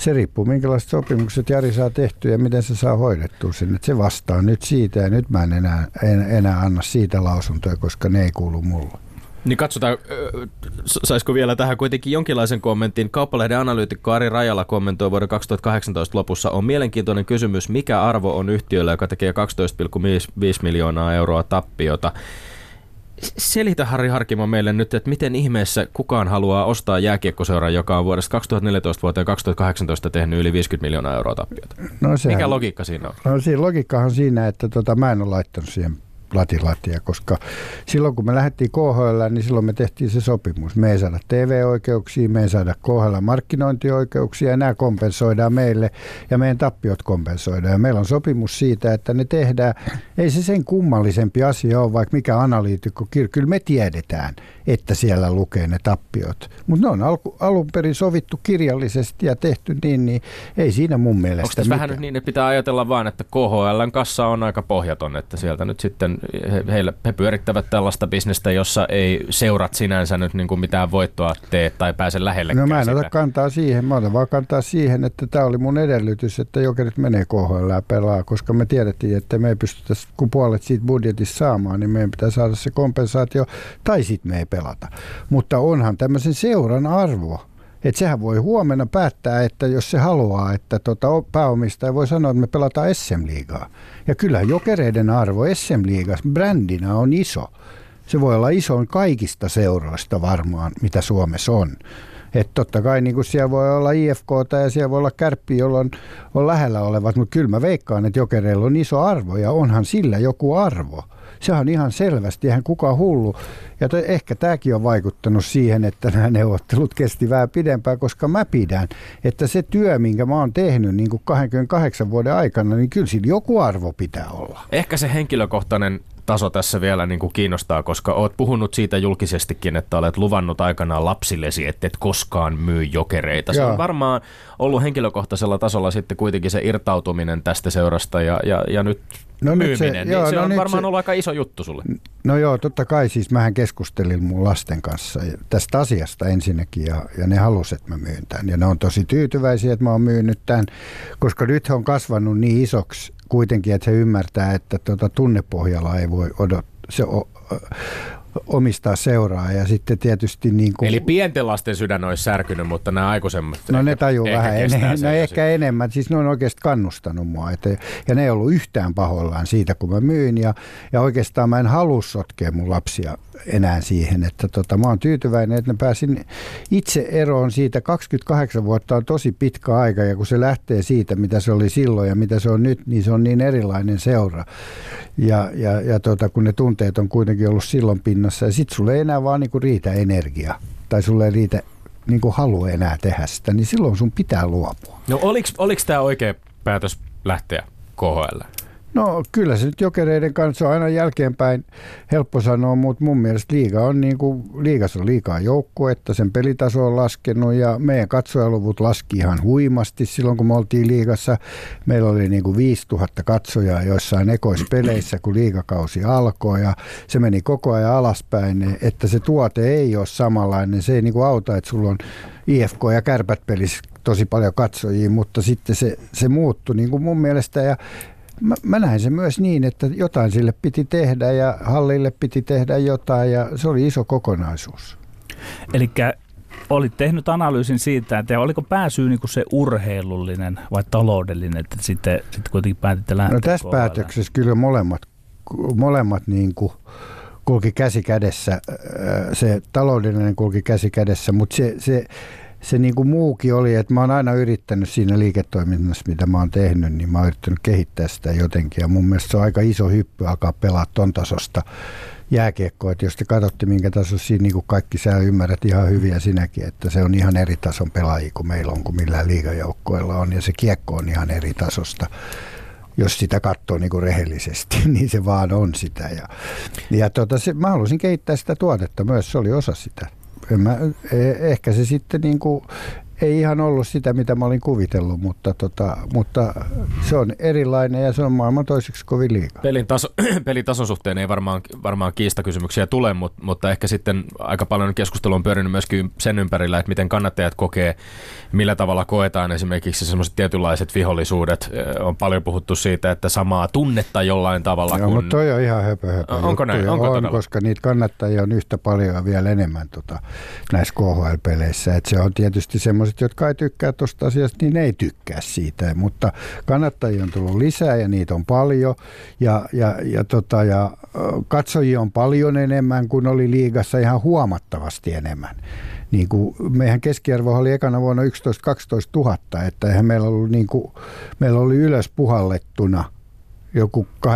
D: se riippuu, minkälaiset sopimukset Jari saa tehtyä ja miten se saa hoidettua sinne. Se vastaa nyt siitä ja nyt mä en enää, en enää anna siitä lausuntoja, koska ne ei kuulu mulle.
C: Niin katsotaan, saisiko vielä tähän kuitenkin jonkinlaisen kommentin. Kauppalehden analyytikko Ari Rajala kommentoi vuoden 2018 lopussa. On mielenkiintoinen kysymys, mikä arvo on yhtiöllä, joka tekee 12,5 miljoonaa euroa tappiota. Selitä Harri Harkimo meille nyt, että miten ihmeessä kukaan haluaa ostaa jääkiekkoseuran, joka on vuodesta 2014 vuoteen 2018 tehnyt yli 50 miljoonaa euroa tappiota. No sehän, Mikä logiikka siinä on?
D: No siinä logiikkahan siinä, että tota, mä en ole laittanut siihen latilatia, koska silloin kun me lähdettiin KHL, niin silloin me tehtiin se sopimus. Me ei saada TV-oikeuksia, me ei saada KHL markkinointioikeuksia ja nämä kompensoidaan meille ja meidän tappiot kompensoidaan. Ja meillä on sopimus siitä, että ne tehdään. Ei se sen kummallisempi asia ole, vaikka mikä analyytikko, kyllä me tiedetään, että siellä lukee ne tappiot. Mutta ne on alku, alun perin sovittu kirjallisesti ja tehty niin, niin ei siinä mun mielestä Onko
C: tässä vähän niin, että pitää ajatella vaan, että KHLn kassa on aika pohjaton, että sieltä nyt sitten he, heillä, he pyörittävät tällaista bisnestä, jossa ei seurat sinänsä nyt niin kuin mitään voittoa tee tai pääse lähellekään
D: No mä en sitä. ota kantaa siihen, mä otan vaan kantaa siihen, että tämä oli mun edellytys, että jokerit menee KHL ja pelaa, koska me tiedettiin, että me ei pystytä, kun puolet siitä budjetista saamaan, niin meidän pitää saada se kompensaatio, tai sitten me ei pelata. Mutta onhan tämmöisen seuran arvo, Että sehän voi huomenna päättää, että jos se haluaa, että tota pääomistaja voi sanoa, että me pelataan SM-liigaa. Ja kyllä jokereiden arvo SM-liigassa brändinä on iso. Se voi olla iso kaikista seuroista varmaan, mitä Suomessa on. Että totta kai niin siellä voi olla IFK ja siellä voi olla kärppi, jolla on, on lähellä olevat, mutta kyllä mä veikkaan, että jokereilla on iso arvo ja onhan sillä joku arvo. Se on ihan selvästi, eihän kukaan hullu. Ja to, ehkä tämäkin on vaikuttanut siihen, että nämä neuvottelut kesti vähän pidempään, koska mä pidän, että se työ, minkä mä oon tehnyt niin kuin 28 vuoden aikana, niin kyllä sillä joku arvo pitää olla.
C: Ehkä se henkilökohtainen taso tässä vielä niin kuin kiinnostaa, koska oot puhunut siitä julkisestikin, että olet luvannut aikanaan lapsillesi, että et koskaan myy jokereita. Se on varmaan ollut henkilökohtaisella tasolla sitten kuitenkin se irtautuminen tästä seurasta ja, ja, ja nyt no myyminen. Se, niin joo, se no on varmaan se, ollut aika iso juttu sulle.
D: No joo, totta kai siis mähän keskustelin mun lasten kanssa tästä asiasta ensinnäkin ja, ja ne halusivat, että mä myyn tämän. Ja ne on tosi tyytyväisiä, että mä oon myynyt tämän, koska nyt he on kasvanut niin isoksi kuitenkin, että se ymmärtää, että tuota tunnepohjalla ei voi odottaa. Se omistaa seuraa ja sitten tietysti niin kuin...
C: Eli pienten lasten sydän olisi särkynyt, mutta nämä aikuisemmat
D: No ne tajuu vähän enemmän, no ehkä enemmän, siis ne on oikeasti kannustanut mua et, ja ne ei ollut yhtään pahoillaan siitä, kun mä myin ja, ja oikeastaan mä en halua sotkea mun lapsia enää siihen, että tota, mä oon tyytyväinen, että ne pääsin itse eroon siitä. 28 vuotta on tosi pitkä aika ja kun se lähtee siitä, mitä se oli silloin ja mitä se on nyt, niin se on niin erilainen seura. Ja, ja, ja tota, kun ne tunteet on kuitenkin ollut silloin pinnassa ja sit sulle ei enää vaan niinku riitä energia tai sulle ei riitä niinku halu enää tehdä sitä, niin silloin sun pitää luopua.
C: No oliko tämä oikea päätös lähteä KHL?
D: No kyllä se nyt jokereiden kanssa on aina jälkeenpäin helppo sanoa, mutta mun mielestä liiga on niin kuin, liigassa on liikaa joukko, että sen pelitaso on laskenut ja meidän katsojaluvut laski ihan huimasti silloin, kun me oltiin liigassa. Meillä oli niin kuin 5000 katsojaa joissain ekoispeleissä, kun liigakausi alkoi ja se meni koko ajan alaspäin, että se tuote ei ole samanlainen. Se ei niin kuin auta, että sulla on IFK ja kärpät pelissä tosi paljon katsojia, mutta sitten se, se muuttui niin kuin mun mielestä ja mä, mä näin sen myös niin, että jotain sille piti tehdä ja hallille piti tehdä jotain ja se oli iso kokonaisuus.
E: Eli olit tehnyt analyysin siitä, että oliko pääsyy niin kuin se urheilullinen vai taloudellinen, että sitten, sitten kuitenkin päätitte lähteä
D: No tässä päätöksessä kyllä molemmat, molemmat niin kuin kulki käsi kädessä, se taloudellinen kulki käsi kädessä, mutta se, se se niin kuin muukin oli, että mä oon aina yrittänyt siinä liiketoiminnassa, mitä mä oon tehnyt, niin mä oon yrittänyt kehittää sitä jotenkin. Ja mun mielestä se on aika iso hyppy alkaa pelaa ton tasosta jääkiekkoa. Että jos te katsotte, minkä tasossa siinä niin kuin kaikki sä ymmärrät ihan hyviä sinäkin, että se on ihan eri tason pelaajia kuin meillä on, kuin millään liigajoukkoilla on. Ja se kiekko on ihan eri tasosta jos sitä katsoo niin kuin rehellisesti, niin se vaan on sitä. Ja, ja tota, se, mä halusin kehittää sitä tuotetta myös, se oli osa sitä en mä, e, ehkä se sitten niin kuin ei ihan ollut sitä, mitä mä olin kuvitellut, mutta, tota, mutta se on erilainen ja se on maailman toiseksi kovin liikaa.
C: Pelin, taso, pelin tason suhteen ei varmaan, varmaan kiistakysymyksiä tule, mutta, mutta ehkä sitten aika paljon keskustelu on pyörinyt myöskin sen ympärillä, että miten kannattajat kokee, millä tavalla koetaan esimerkiksi sellaiset tietynlaiset vihollisuudet. On paljon puhuttu siitä, että samaa tunnetta jollain tavalla.
D: Joo, kun... mutta toi on ihan höpö, höpö
C: Onko näin? Onko
D: on, koska niitä kannattajia on yhtä paljon ja vielä enemmän tota, näissä KHL-peleissä. Et se on tietysti semmoista ihmiset, jotka ei tykkää tuosta asiasta, niin ne ei tykkää siitä. Mutta kannattajia on tullut lisää ja niitä on paljon. Ja, ja, ja, tota, ja katsojia on paljon enemmän kuin oli liigassa ihan huomattavasti enemmän. Niin kuin, meidän keskiarvo oli ekana vuonna 11-12 000, että eihän meillä ollut, niin kuin, meillä oli ylös puhallettuna – joku 8-9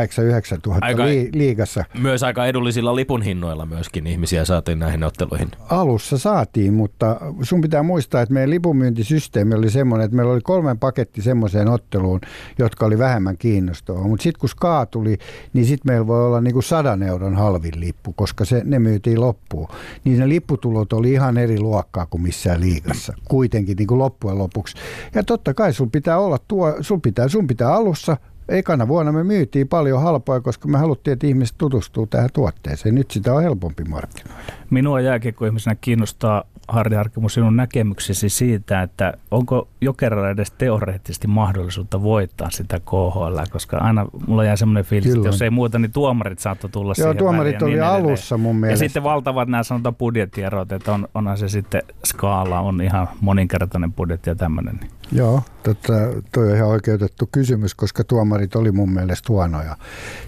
D: tuhatta aika, liigassa.
C: Myös aika edullisilla lipun hinnoilla myöskin ihmisiä saatiin näihin otteluihin.
D: Alussa saatiin, mutta sun pitää muistaa, että meidän lipunmyyntisysteemi oli semmoinen, että meillä oli kolmen paketti semmoiseen otteluun, jotka oli vähemmän kiinnostavaa. Mutta sitten kun SKA tuli, niin sitten meillä voi olla niinku sadan euron halvin lippu, koska se, ne myytiin loppuun. Niin ne lipputulot oli ihan eri luokkaa kuin missään liigassa. Kuitenkin niin kuin loppujen lopuksi. Ja totta kai sun pitää olla tuo, sun pitää, sun pitää alussa ekana vuonna me myytiin paljon halpoja, koska me haluttiin, että ihmiset tutustuu tähän tuotteeseen. Nyt sitä on helpompi markkinoida.
E: Minua jääkiekkoihmisenä kiinnostaa Harri Harkimo, sinun näkemyksesi siitä, että onko Jokerilla edes teoreettisesti mahdollisuutta voittaa sitä KHL, koska aina mulla jää semmoinen fiilis,
D: Kyllä
E: että jos ei muuta, niin tuomarit saattoi tulla
D: Joo,
E: siihen
D: tuomarit
E: ja
D: oli
E: niin edelleen.
D: alussa mun
E: Ja
D: mielestä.
E: sitten valtavat nämä sanotaan budjettierot, että on, onhan se sitten skaala, on ihan moninkertainen budjetti ja tämmöinen.
D: Joo, tota, toi on ihan oikeutettu kysymys, koska tuomarit oli mun mielestä huonoja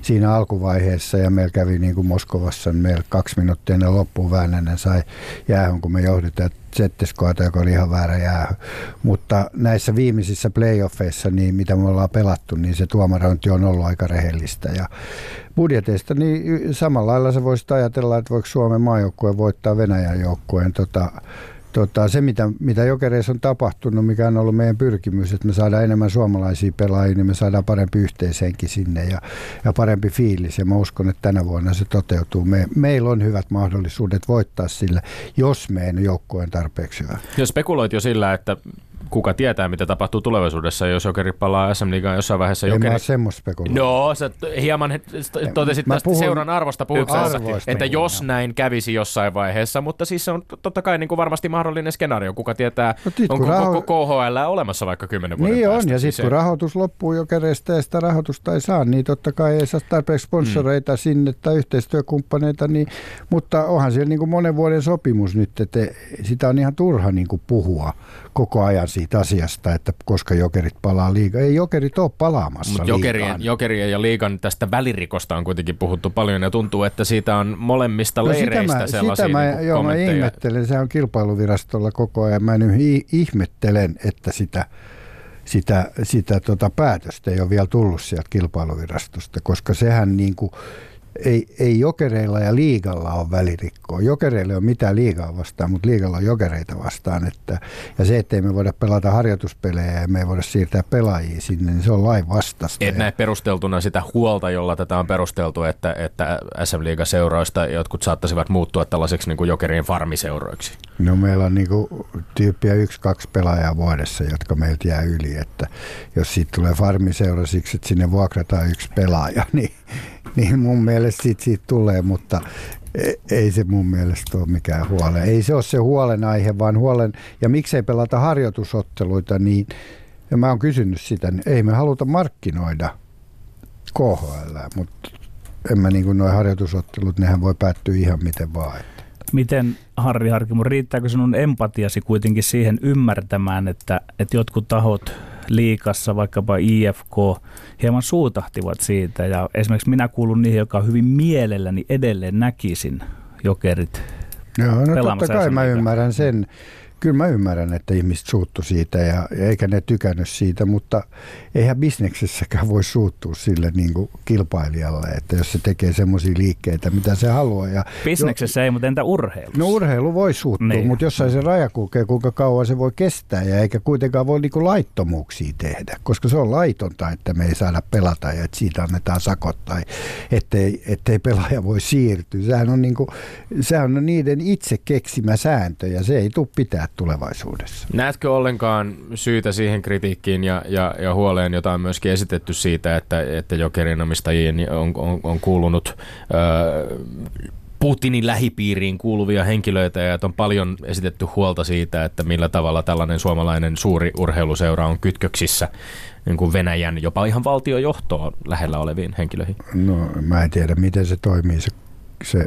D: siinä alkuvaiheessa ja meillä kävi niin kuin Moskovassa, niin meillä kaksi minuuttia ennen loppuun Väänänen sai jäähyn, kun me johdetaan Zetteskoata, joka oli ihan väärä jäähy. Mutta näissä viimeisissä playoffeissa, niin mitä me ollaan pelattu, niin se tuomarointi on ollut aika rehellistä. Ja budjeteista, niin samalla lailla se voisi ajatella, että voiko Suomen maajoukkue voittaa Venäjän joukkueen tota, Tota, se, mitä, mitä Jokereissa on tapahtunut, mikä on ollut meidän pyrkimys, että me saadaan enemmän suomalaisia pelaajia, niin me saadaan parempi yhteishenki sinne ja, ja parempi fiilis. Ja mä uskon, että tänä vuonna se toteutuu. Me, meillä on hyvät mahdollisuudet voittaa sillä, jos meidän joukkue on tarpeeksi hyvä.
C: Jos spekuloit jo sillä, että kuka tietää, mitä tapahtuu tulevaisuudessa, jos Jokeri palaa SM Liigaan jossain vaiheessa.
D: En mä
C: Jokeri...
D: ole semmoista spekulointia.
C: No, sä hieman totesit
D: Mä
C: tästä
D: puhun
C: seuran arvosta
D: arvoista
C: että
D: puhun,
C: jos näin kävisi jossain vaiheessa, mutta siis se on totta kai niin kuin varmasti mahdollinen skenaario. Kuka tietää,
D: No
C: onko
D: raho-
C: koko KHL olemassa vaikka kymmenen vuoden
D: Niin on,
C: päästä.
D: ja
C: Siis
D: sitten kun rahoitus loppuu jokereista ja sitä rahoitusta ei saa, niin totta kai ei saa tarpeeksi sponsoreita mm. sinne tai yhteistyökumppaneita, niin, mutta onhan siellä niin kuin monen vuoden sopimus nyt, että sitä on ihan turha niin kuin puhua koko ajan siitä asiasta, että koska jokerit palaa liigaan. Ei jokerit ole palaamassa
C: Mutta jokerien, jokerien ja liigan tästä välirikosta on kuitenkin puhuttu paljon ja tuntuu, että siitä on molemmista
D: No
C: leireistä
D: sitä mä,
C: sellaisia
D: sitä mä,
C: niin
D: joo, mä ihmettelen, se on kilpailuvirastolla koko ajan. Mä nyt ihmettelen, että sitä, sitä, sitä tota päätöstä ei ole vielä tullut sieltä kilpailuvirastosta, koska sehän niin kuin, ei, ei jokereilla ja liigalla ole välirikkoa. Jokereilla ei ole mitään liigaa vastaan, mutta liigalla on jokereita vastaan. Että, ja se, ettei me voida pelata harjoituspelejä ja me ei voida siirtää pelaajia sinne, niin se on lain vastasta.
C: Et näe perusteltuna sitä huolta, jolla tätä on perusteltu, että, että SM Liigan seuroista jotkut saattaisivat muuttua tällaiseksi niin kuin jokerien farmiseuroiksi.
D: No meillä on niinku tyyppiä yksi, kaksi pelaajaa vuodessa, jotka meiltä jää yli. Että jos siitä tulee farmiseura siksi, että sinne vuokrataan yksi pelaaja, niin, niin mun mielestä siitä, siitä tulee, mutta e- ei se mun mielestä ole mikään huole. Ei se ole se huolenaihe, vaan huolen, ja miksei pelata harjoitusotteluita, niin ja mä oon kysynyt sitä, niin ei me haluta markkinoida KHL, mutta en mä niin kuin nuo harjoitusottelut, nehän voi päättyä ihan miten vaan.
E: Miten, Harri Harkimo, riittääkö sinun empatiasi kuitenkin siihen ymmärtämään, että, että jotkut tahot liikassa, vaikkapa IFK, hieman suutahtivat siitä. Ja esimerkiksi minä kuulun niihin, joka hyvin mielelläni edelleen näkisin jokerit.
D: Joo, no totta kai mä ymmärrän sen. Kyllä mä ymmärrän, että ihmiset suuttu siitä ja eikä ne tykännyt siitä, mutta eihän bisneksessäkään voi suuttua sille niin kuin kilpailijalle, että jos se tekee semmoisia liikkeitä, mitä se haluaa. Ja
E: Bisneksessä ei, mutta entä urheilussa?
D: No urheilu voi suuttua,
E: Niin.
D: niin. mutta jossain se raja kulkee, kuinka kauan se voi kestää ja eikä kuitenkaan voi niinku laittomuuksia tehdä, koska se on laitonta, että me ei saada pelata ja että siitä annetaan sakot tai ettei, ettei pelaaja voi siirtyä. Sehän on, niinku, sehän on niiden itse keksimä sääntö ja se ei tule pitää tulevaisuudessa.
C: Näetkö ollenkaan syytä siihen kritiikkiin ja, ja, ja huoleen, jota on myöskin esitetty siitä, että, että jokerin omistajiin on, on, on kuulunut ö, Putinin lähipiiriin kuuluvia henkilöitä ja että on paljon esitetty huolta siitä, että millä tavalla tällainen suomalainen suuri urheiluseura on kytköksissä niin kuin Venäjän jopa ihan valtiojohtoon lähellä oleviin henkilöihin.
D: No mä en tiedä, miten se toimii se, se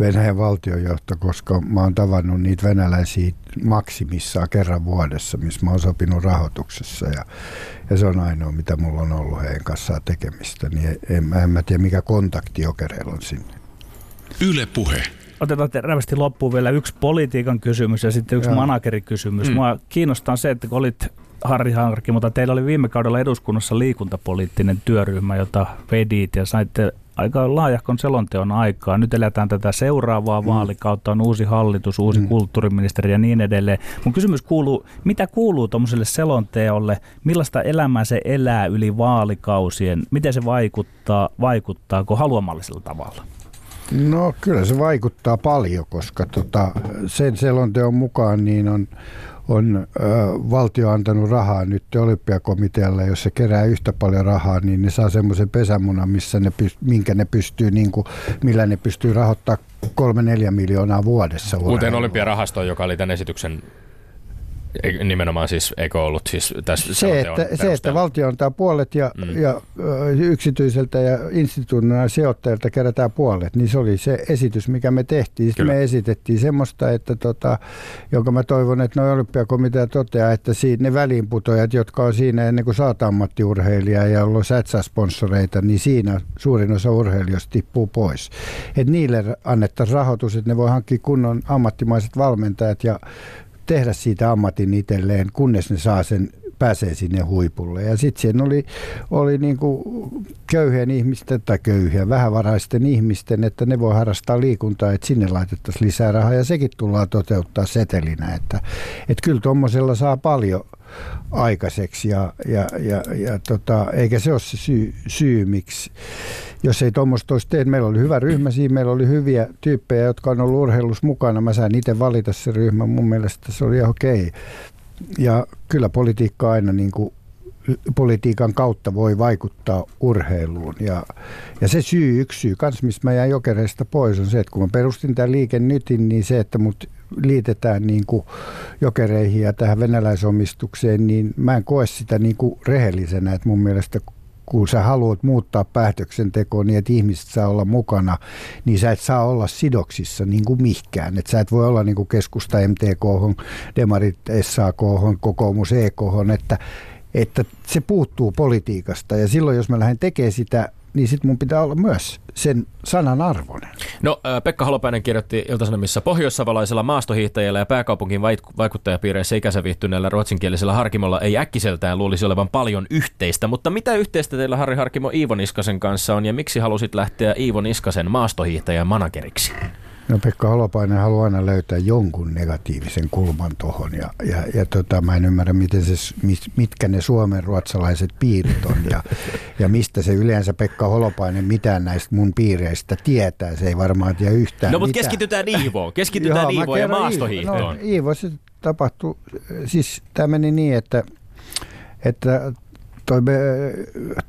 D: Venäjän valtiojohto, koska mä oon tavannut niitä venäläisiä maksimissaan kerran vuodessa, missä mä oon sopinut rahoituksessa ja, ja se on ainoa, mitä mulla on ollut heidän kanssaan tekemistä, niin en, mä- en mä tiedä, mikä kontakti jokereilla on sinne.
B: Yle Puhe.
E: Otetaan terävästi loppuun vielä yksi politiikan kysymys ja sitten yksi
D: Joo.
E: managerikysymys.
C: Mm.
E: Mua kiinnostaa se, että kun olit Harri Hankarki, mutta teillä oli viime kaudella eduskunnassa liikuntapoliittinen työryhmä, jota vedit ja saitte aika laajahkon selonteon aikaa. Nyt eletään tätä seuraavaa
D: Mm.
E: vaalikautta, on uusi hallitus, uusi mm. kulttuuriministeri ja niin edelleen. Mun kysymys kuuluu, mitä kuuluu tuommoiselle selonteolle, millaista elämää se elää yli vaalikausien, miten se vaikuttaa, vaikuttaako haluamallisella tavalla?
D: No kyllä se vaikuttaa paljon, koska tota, sen selonteon mukaan niin on, on ö, valtio antanut rahaa nyt olympiakomitealle, jos se kerää yhtä paljon rahaa, niin ne saa semmoisen pesämunan, missä ne minkä ne pystyy, niin kuin, millä ne pystyy rahoittamaan kolme neljä miljoonaa vuodessa.
C: Uuteen
D: urheilua.
C: olympiarahastoon, joka oli tämän esityksen nimenomaan siis, eikö ollut siis tässä
D: se, että, se, että valtio antaa puolet ja,
C: Mm.
D: ja yksityiseltä ja instituutioiden sijoittajilta kerätään puolet, niin se oli se esitys, mikä me tehtiin. Sitten
C: Kyllä.
D: me esitettiin semmoista, että tota, jonka mä toivon, että noin olympiakomitea toteaa, että siinä, ne väliinputojat, jotka on siinä ennen kuin saat ammattiurheilijaa ja ollut sä et saa sponsoreita, niin siinä suurin osa urheilijoista tippuu pois. Et niille annettaisiin rahoitus, että ne voi hankkia kunnon ammattimaiset valmentajat ja tehdä siitä ammatin itselleen, kunnes ne saa sen pääsee sinne huipulle. Ja sitten siinä oli, oli niinku köyhien ihmisten tai köyhiä, vähävaraisten ihmisten, että ne voi harrastaa liikuntaa, että sinne laitettaisiin lisää rahaa ja sekin tullaan toteuttaa setelinä. Että, että kyllä tuommoisella saa paljon aikaiseksi ja, ja, ja, ja tota, eikä se ole se syy, syy miksi jos ei tuommoista olisi tehnyt. Meillä oli hyvä ryhmä siinä, meillä oli hyviä tyyppejä, jotka on ollut urheilussa mukana. Mä sain itse valita se ryhmä, mun mielestä se oli ihan okei. Ja kyllä politiikka aina niin kuin politiikan kautta voi vaikuttaa urheiluun. Ja, ja se syy, yksi syy kans, mistä mä jäin jokereista pois, on se, että kun mä perustin tämän liiken nytin, niin se, että mut liitetään niin kuin jokereihin ja tähän venäläisomistukseen, niin mä en koe sitä niin kuin rehellisenä, että mun mielestä kun sä haluat muuttaa päätöksentekoa niin, että ihmiset saa olla mukana, niin sä et saa olla sidoksissa niin kuin mihkään. Et sä et voi olla niin kuin keskusta MTK, demarit SAK, kokoomus EK, että, että se puuttuu politiikasta. Ja silloin, jos mä lähden tekemään sitä, niin sit mun pitää olla myös sen sanan arvoinen.
C: No, äh, Pekka Holopainen kirjoitti Ilta-Sanomissa pohjoissavalaisella maastohiihtäjällä ja pääkaupungin vaik- vaikuttajapiireissä ikänsä viihtyneellä ruotsinkielisellä Harkimolla ei äkkiseltään luulisi olevan paljon yhteistä, mutta mitä yhteistä teillä Harri Harkimo Iivo Niskasen kanssa on ja miksi halusit lähteä Iivo Niskasen maastohiihtäjän manageriksi?
D: No Pekka Holopainen haluaa aina löytää jonkun negatiivisen kulman tuohon ja, ja, ja tota, mä en ymmärrä, miten se, mit- mitkä ne suomen ruotsalaiset piirit on ja, ja mistä se yleensä Pekka Holopainen mitään näistä mun piireistä tietää. Se ei varmaan tiedä yhtään
C: No, mutta
D: mitään.
C: keskitytään Iivoon, keskitytään
D: Joo,
C: Iivoon ja maastohiihtoon.
D: Iivo. No, Iivo, se tapahtui, siis tämä meni niin, että, että toi,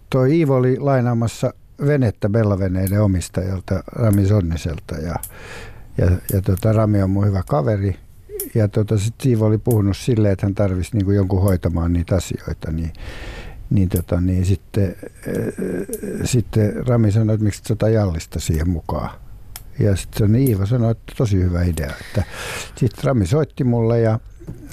D: toi Iivo oli lainaamassa venettä Bellaveneiden omistajalta Rami Sonniselta ja, ja, ja tota, Rami on mun hyvä kaveri. Ja tota, sitten Iivo oli puhunut silleen, että hän tarvisi niinku jonkun hoitamaan niitä asioita, niin, niin, tota, niin sitten, äh, sitten Rami sanoi, että miksi et sä ota Jallista siihen mukaan. Ja sitten Iivo sanoi, että tosi hyvä idea. Sitten Rami soitti mulle ja,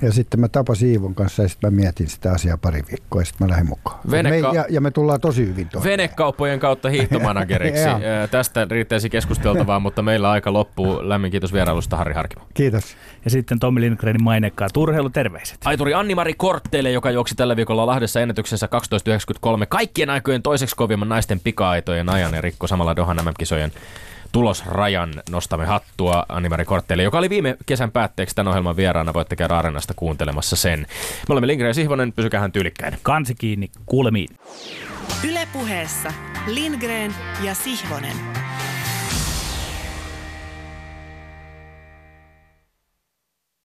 D: ja sitten mä tapasin Iivon kanssa ja sitten mä mietin sitä asiaa pari viikkoa ja sitten mä lähdin mukaan.
C: Veneka-
D: Me, ja, ja me tullaan tosi hyvin toimeen.
C: Venekauppojen kautta hiihtomanageriksi. Tästä riittäisi keskusteltavaa, mutta meillä aika loppuu. Lämmin kiitos vierailusta Harri Harkimo.
D: Kiitos.
E: Ja sitten Tommi Lindgrenin mainekkaa turheiluterveiset.
C: Aituri Anni-Mari Kortteille, joka juoksi tällä viikolla Lahdessa ennätyksensä 12.93 kaikkien aikojen toiseksi kovimman naisten pika-aitojen ajan ja rikko samalla Dohan MM-kisojen tulosrajan. Nostamme hattua Anni-Mari Kortteille, joka oli viime kesän päätteeksi tämän ohjelman vieraana. Voitte käydä Areenasta kuuntelemassa sen. Me olemme Lindgren ja Sihvonen, pysykähän tyylikkäin.
E: Kansi kiinni, kuulemiin.
A: Ylepuheessa Lindgren ja Sihvonen.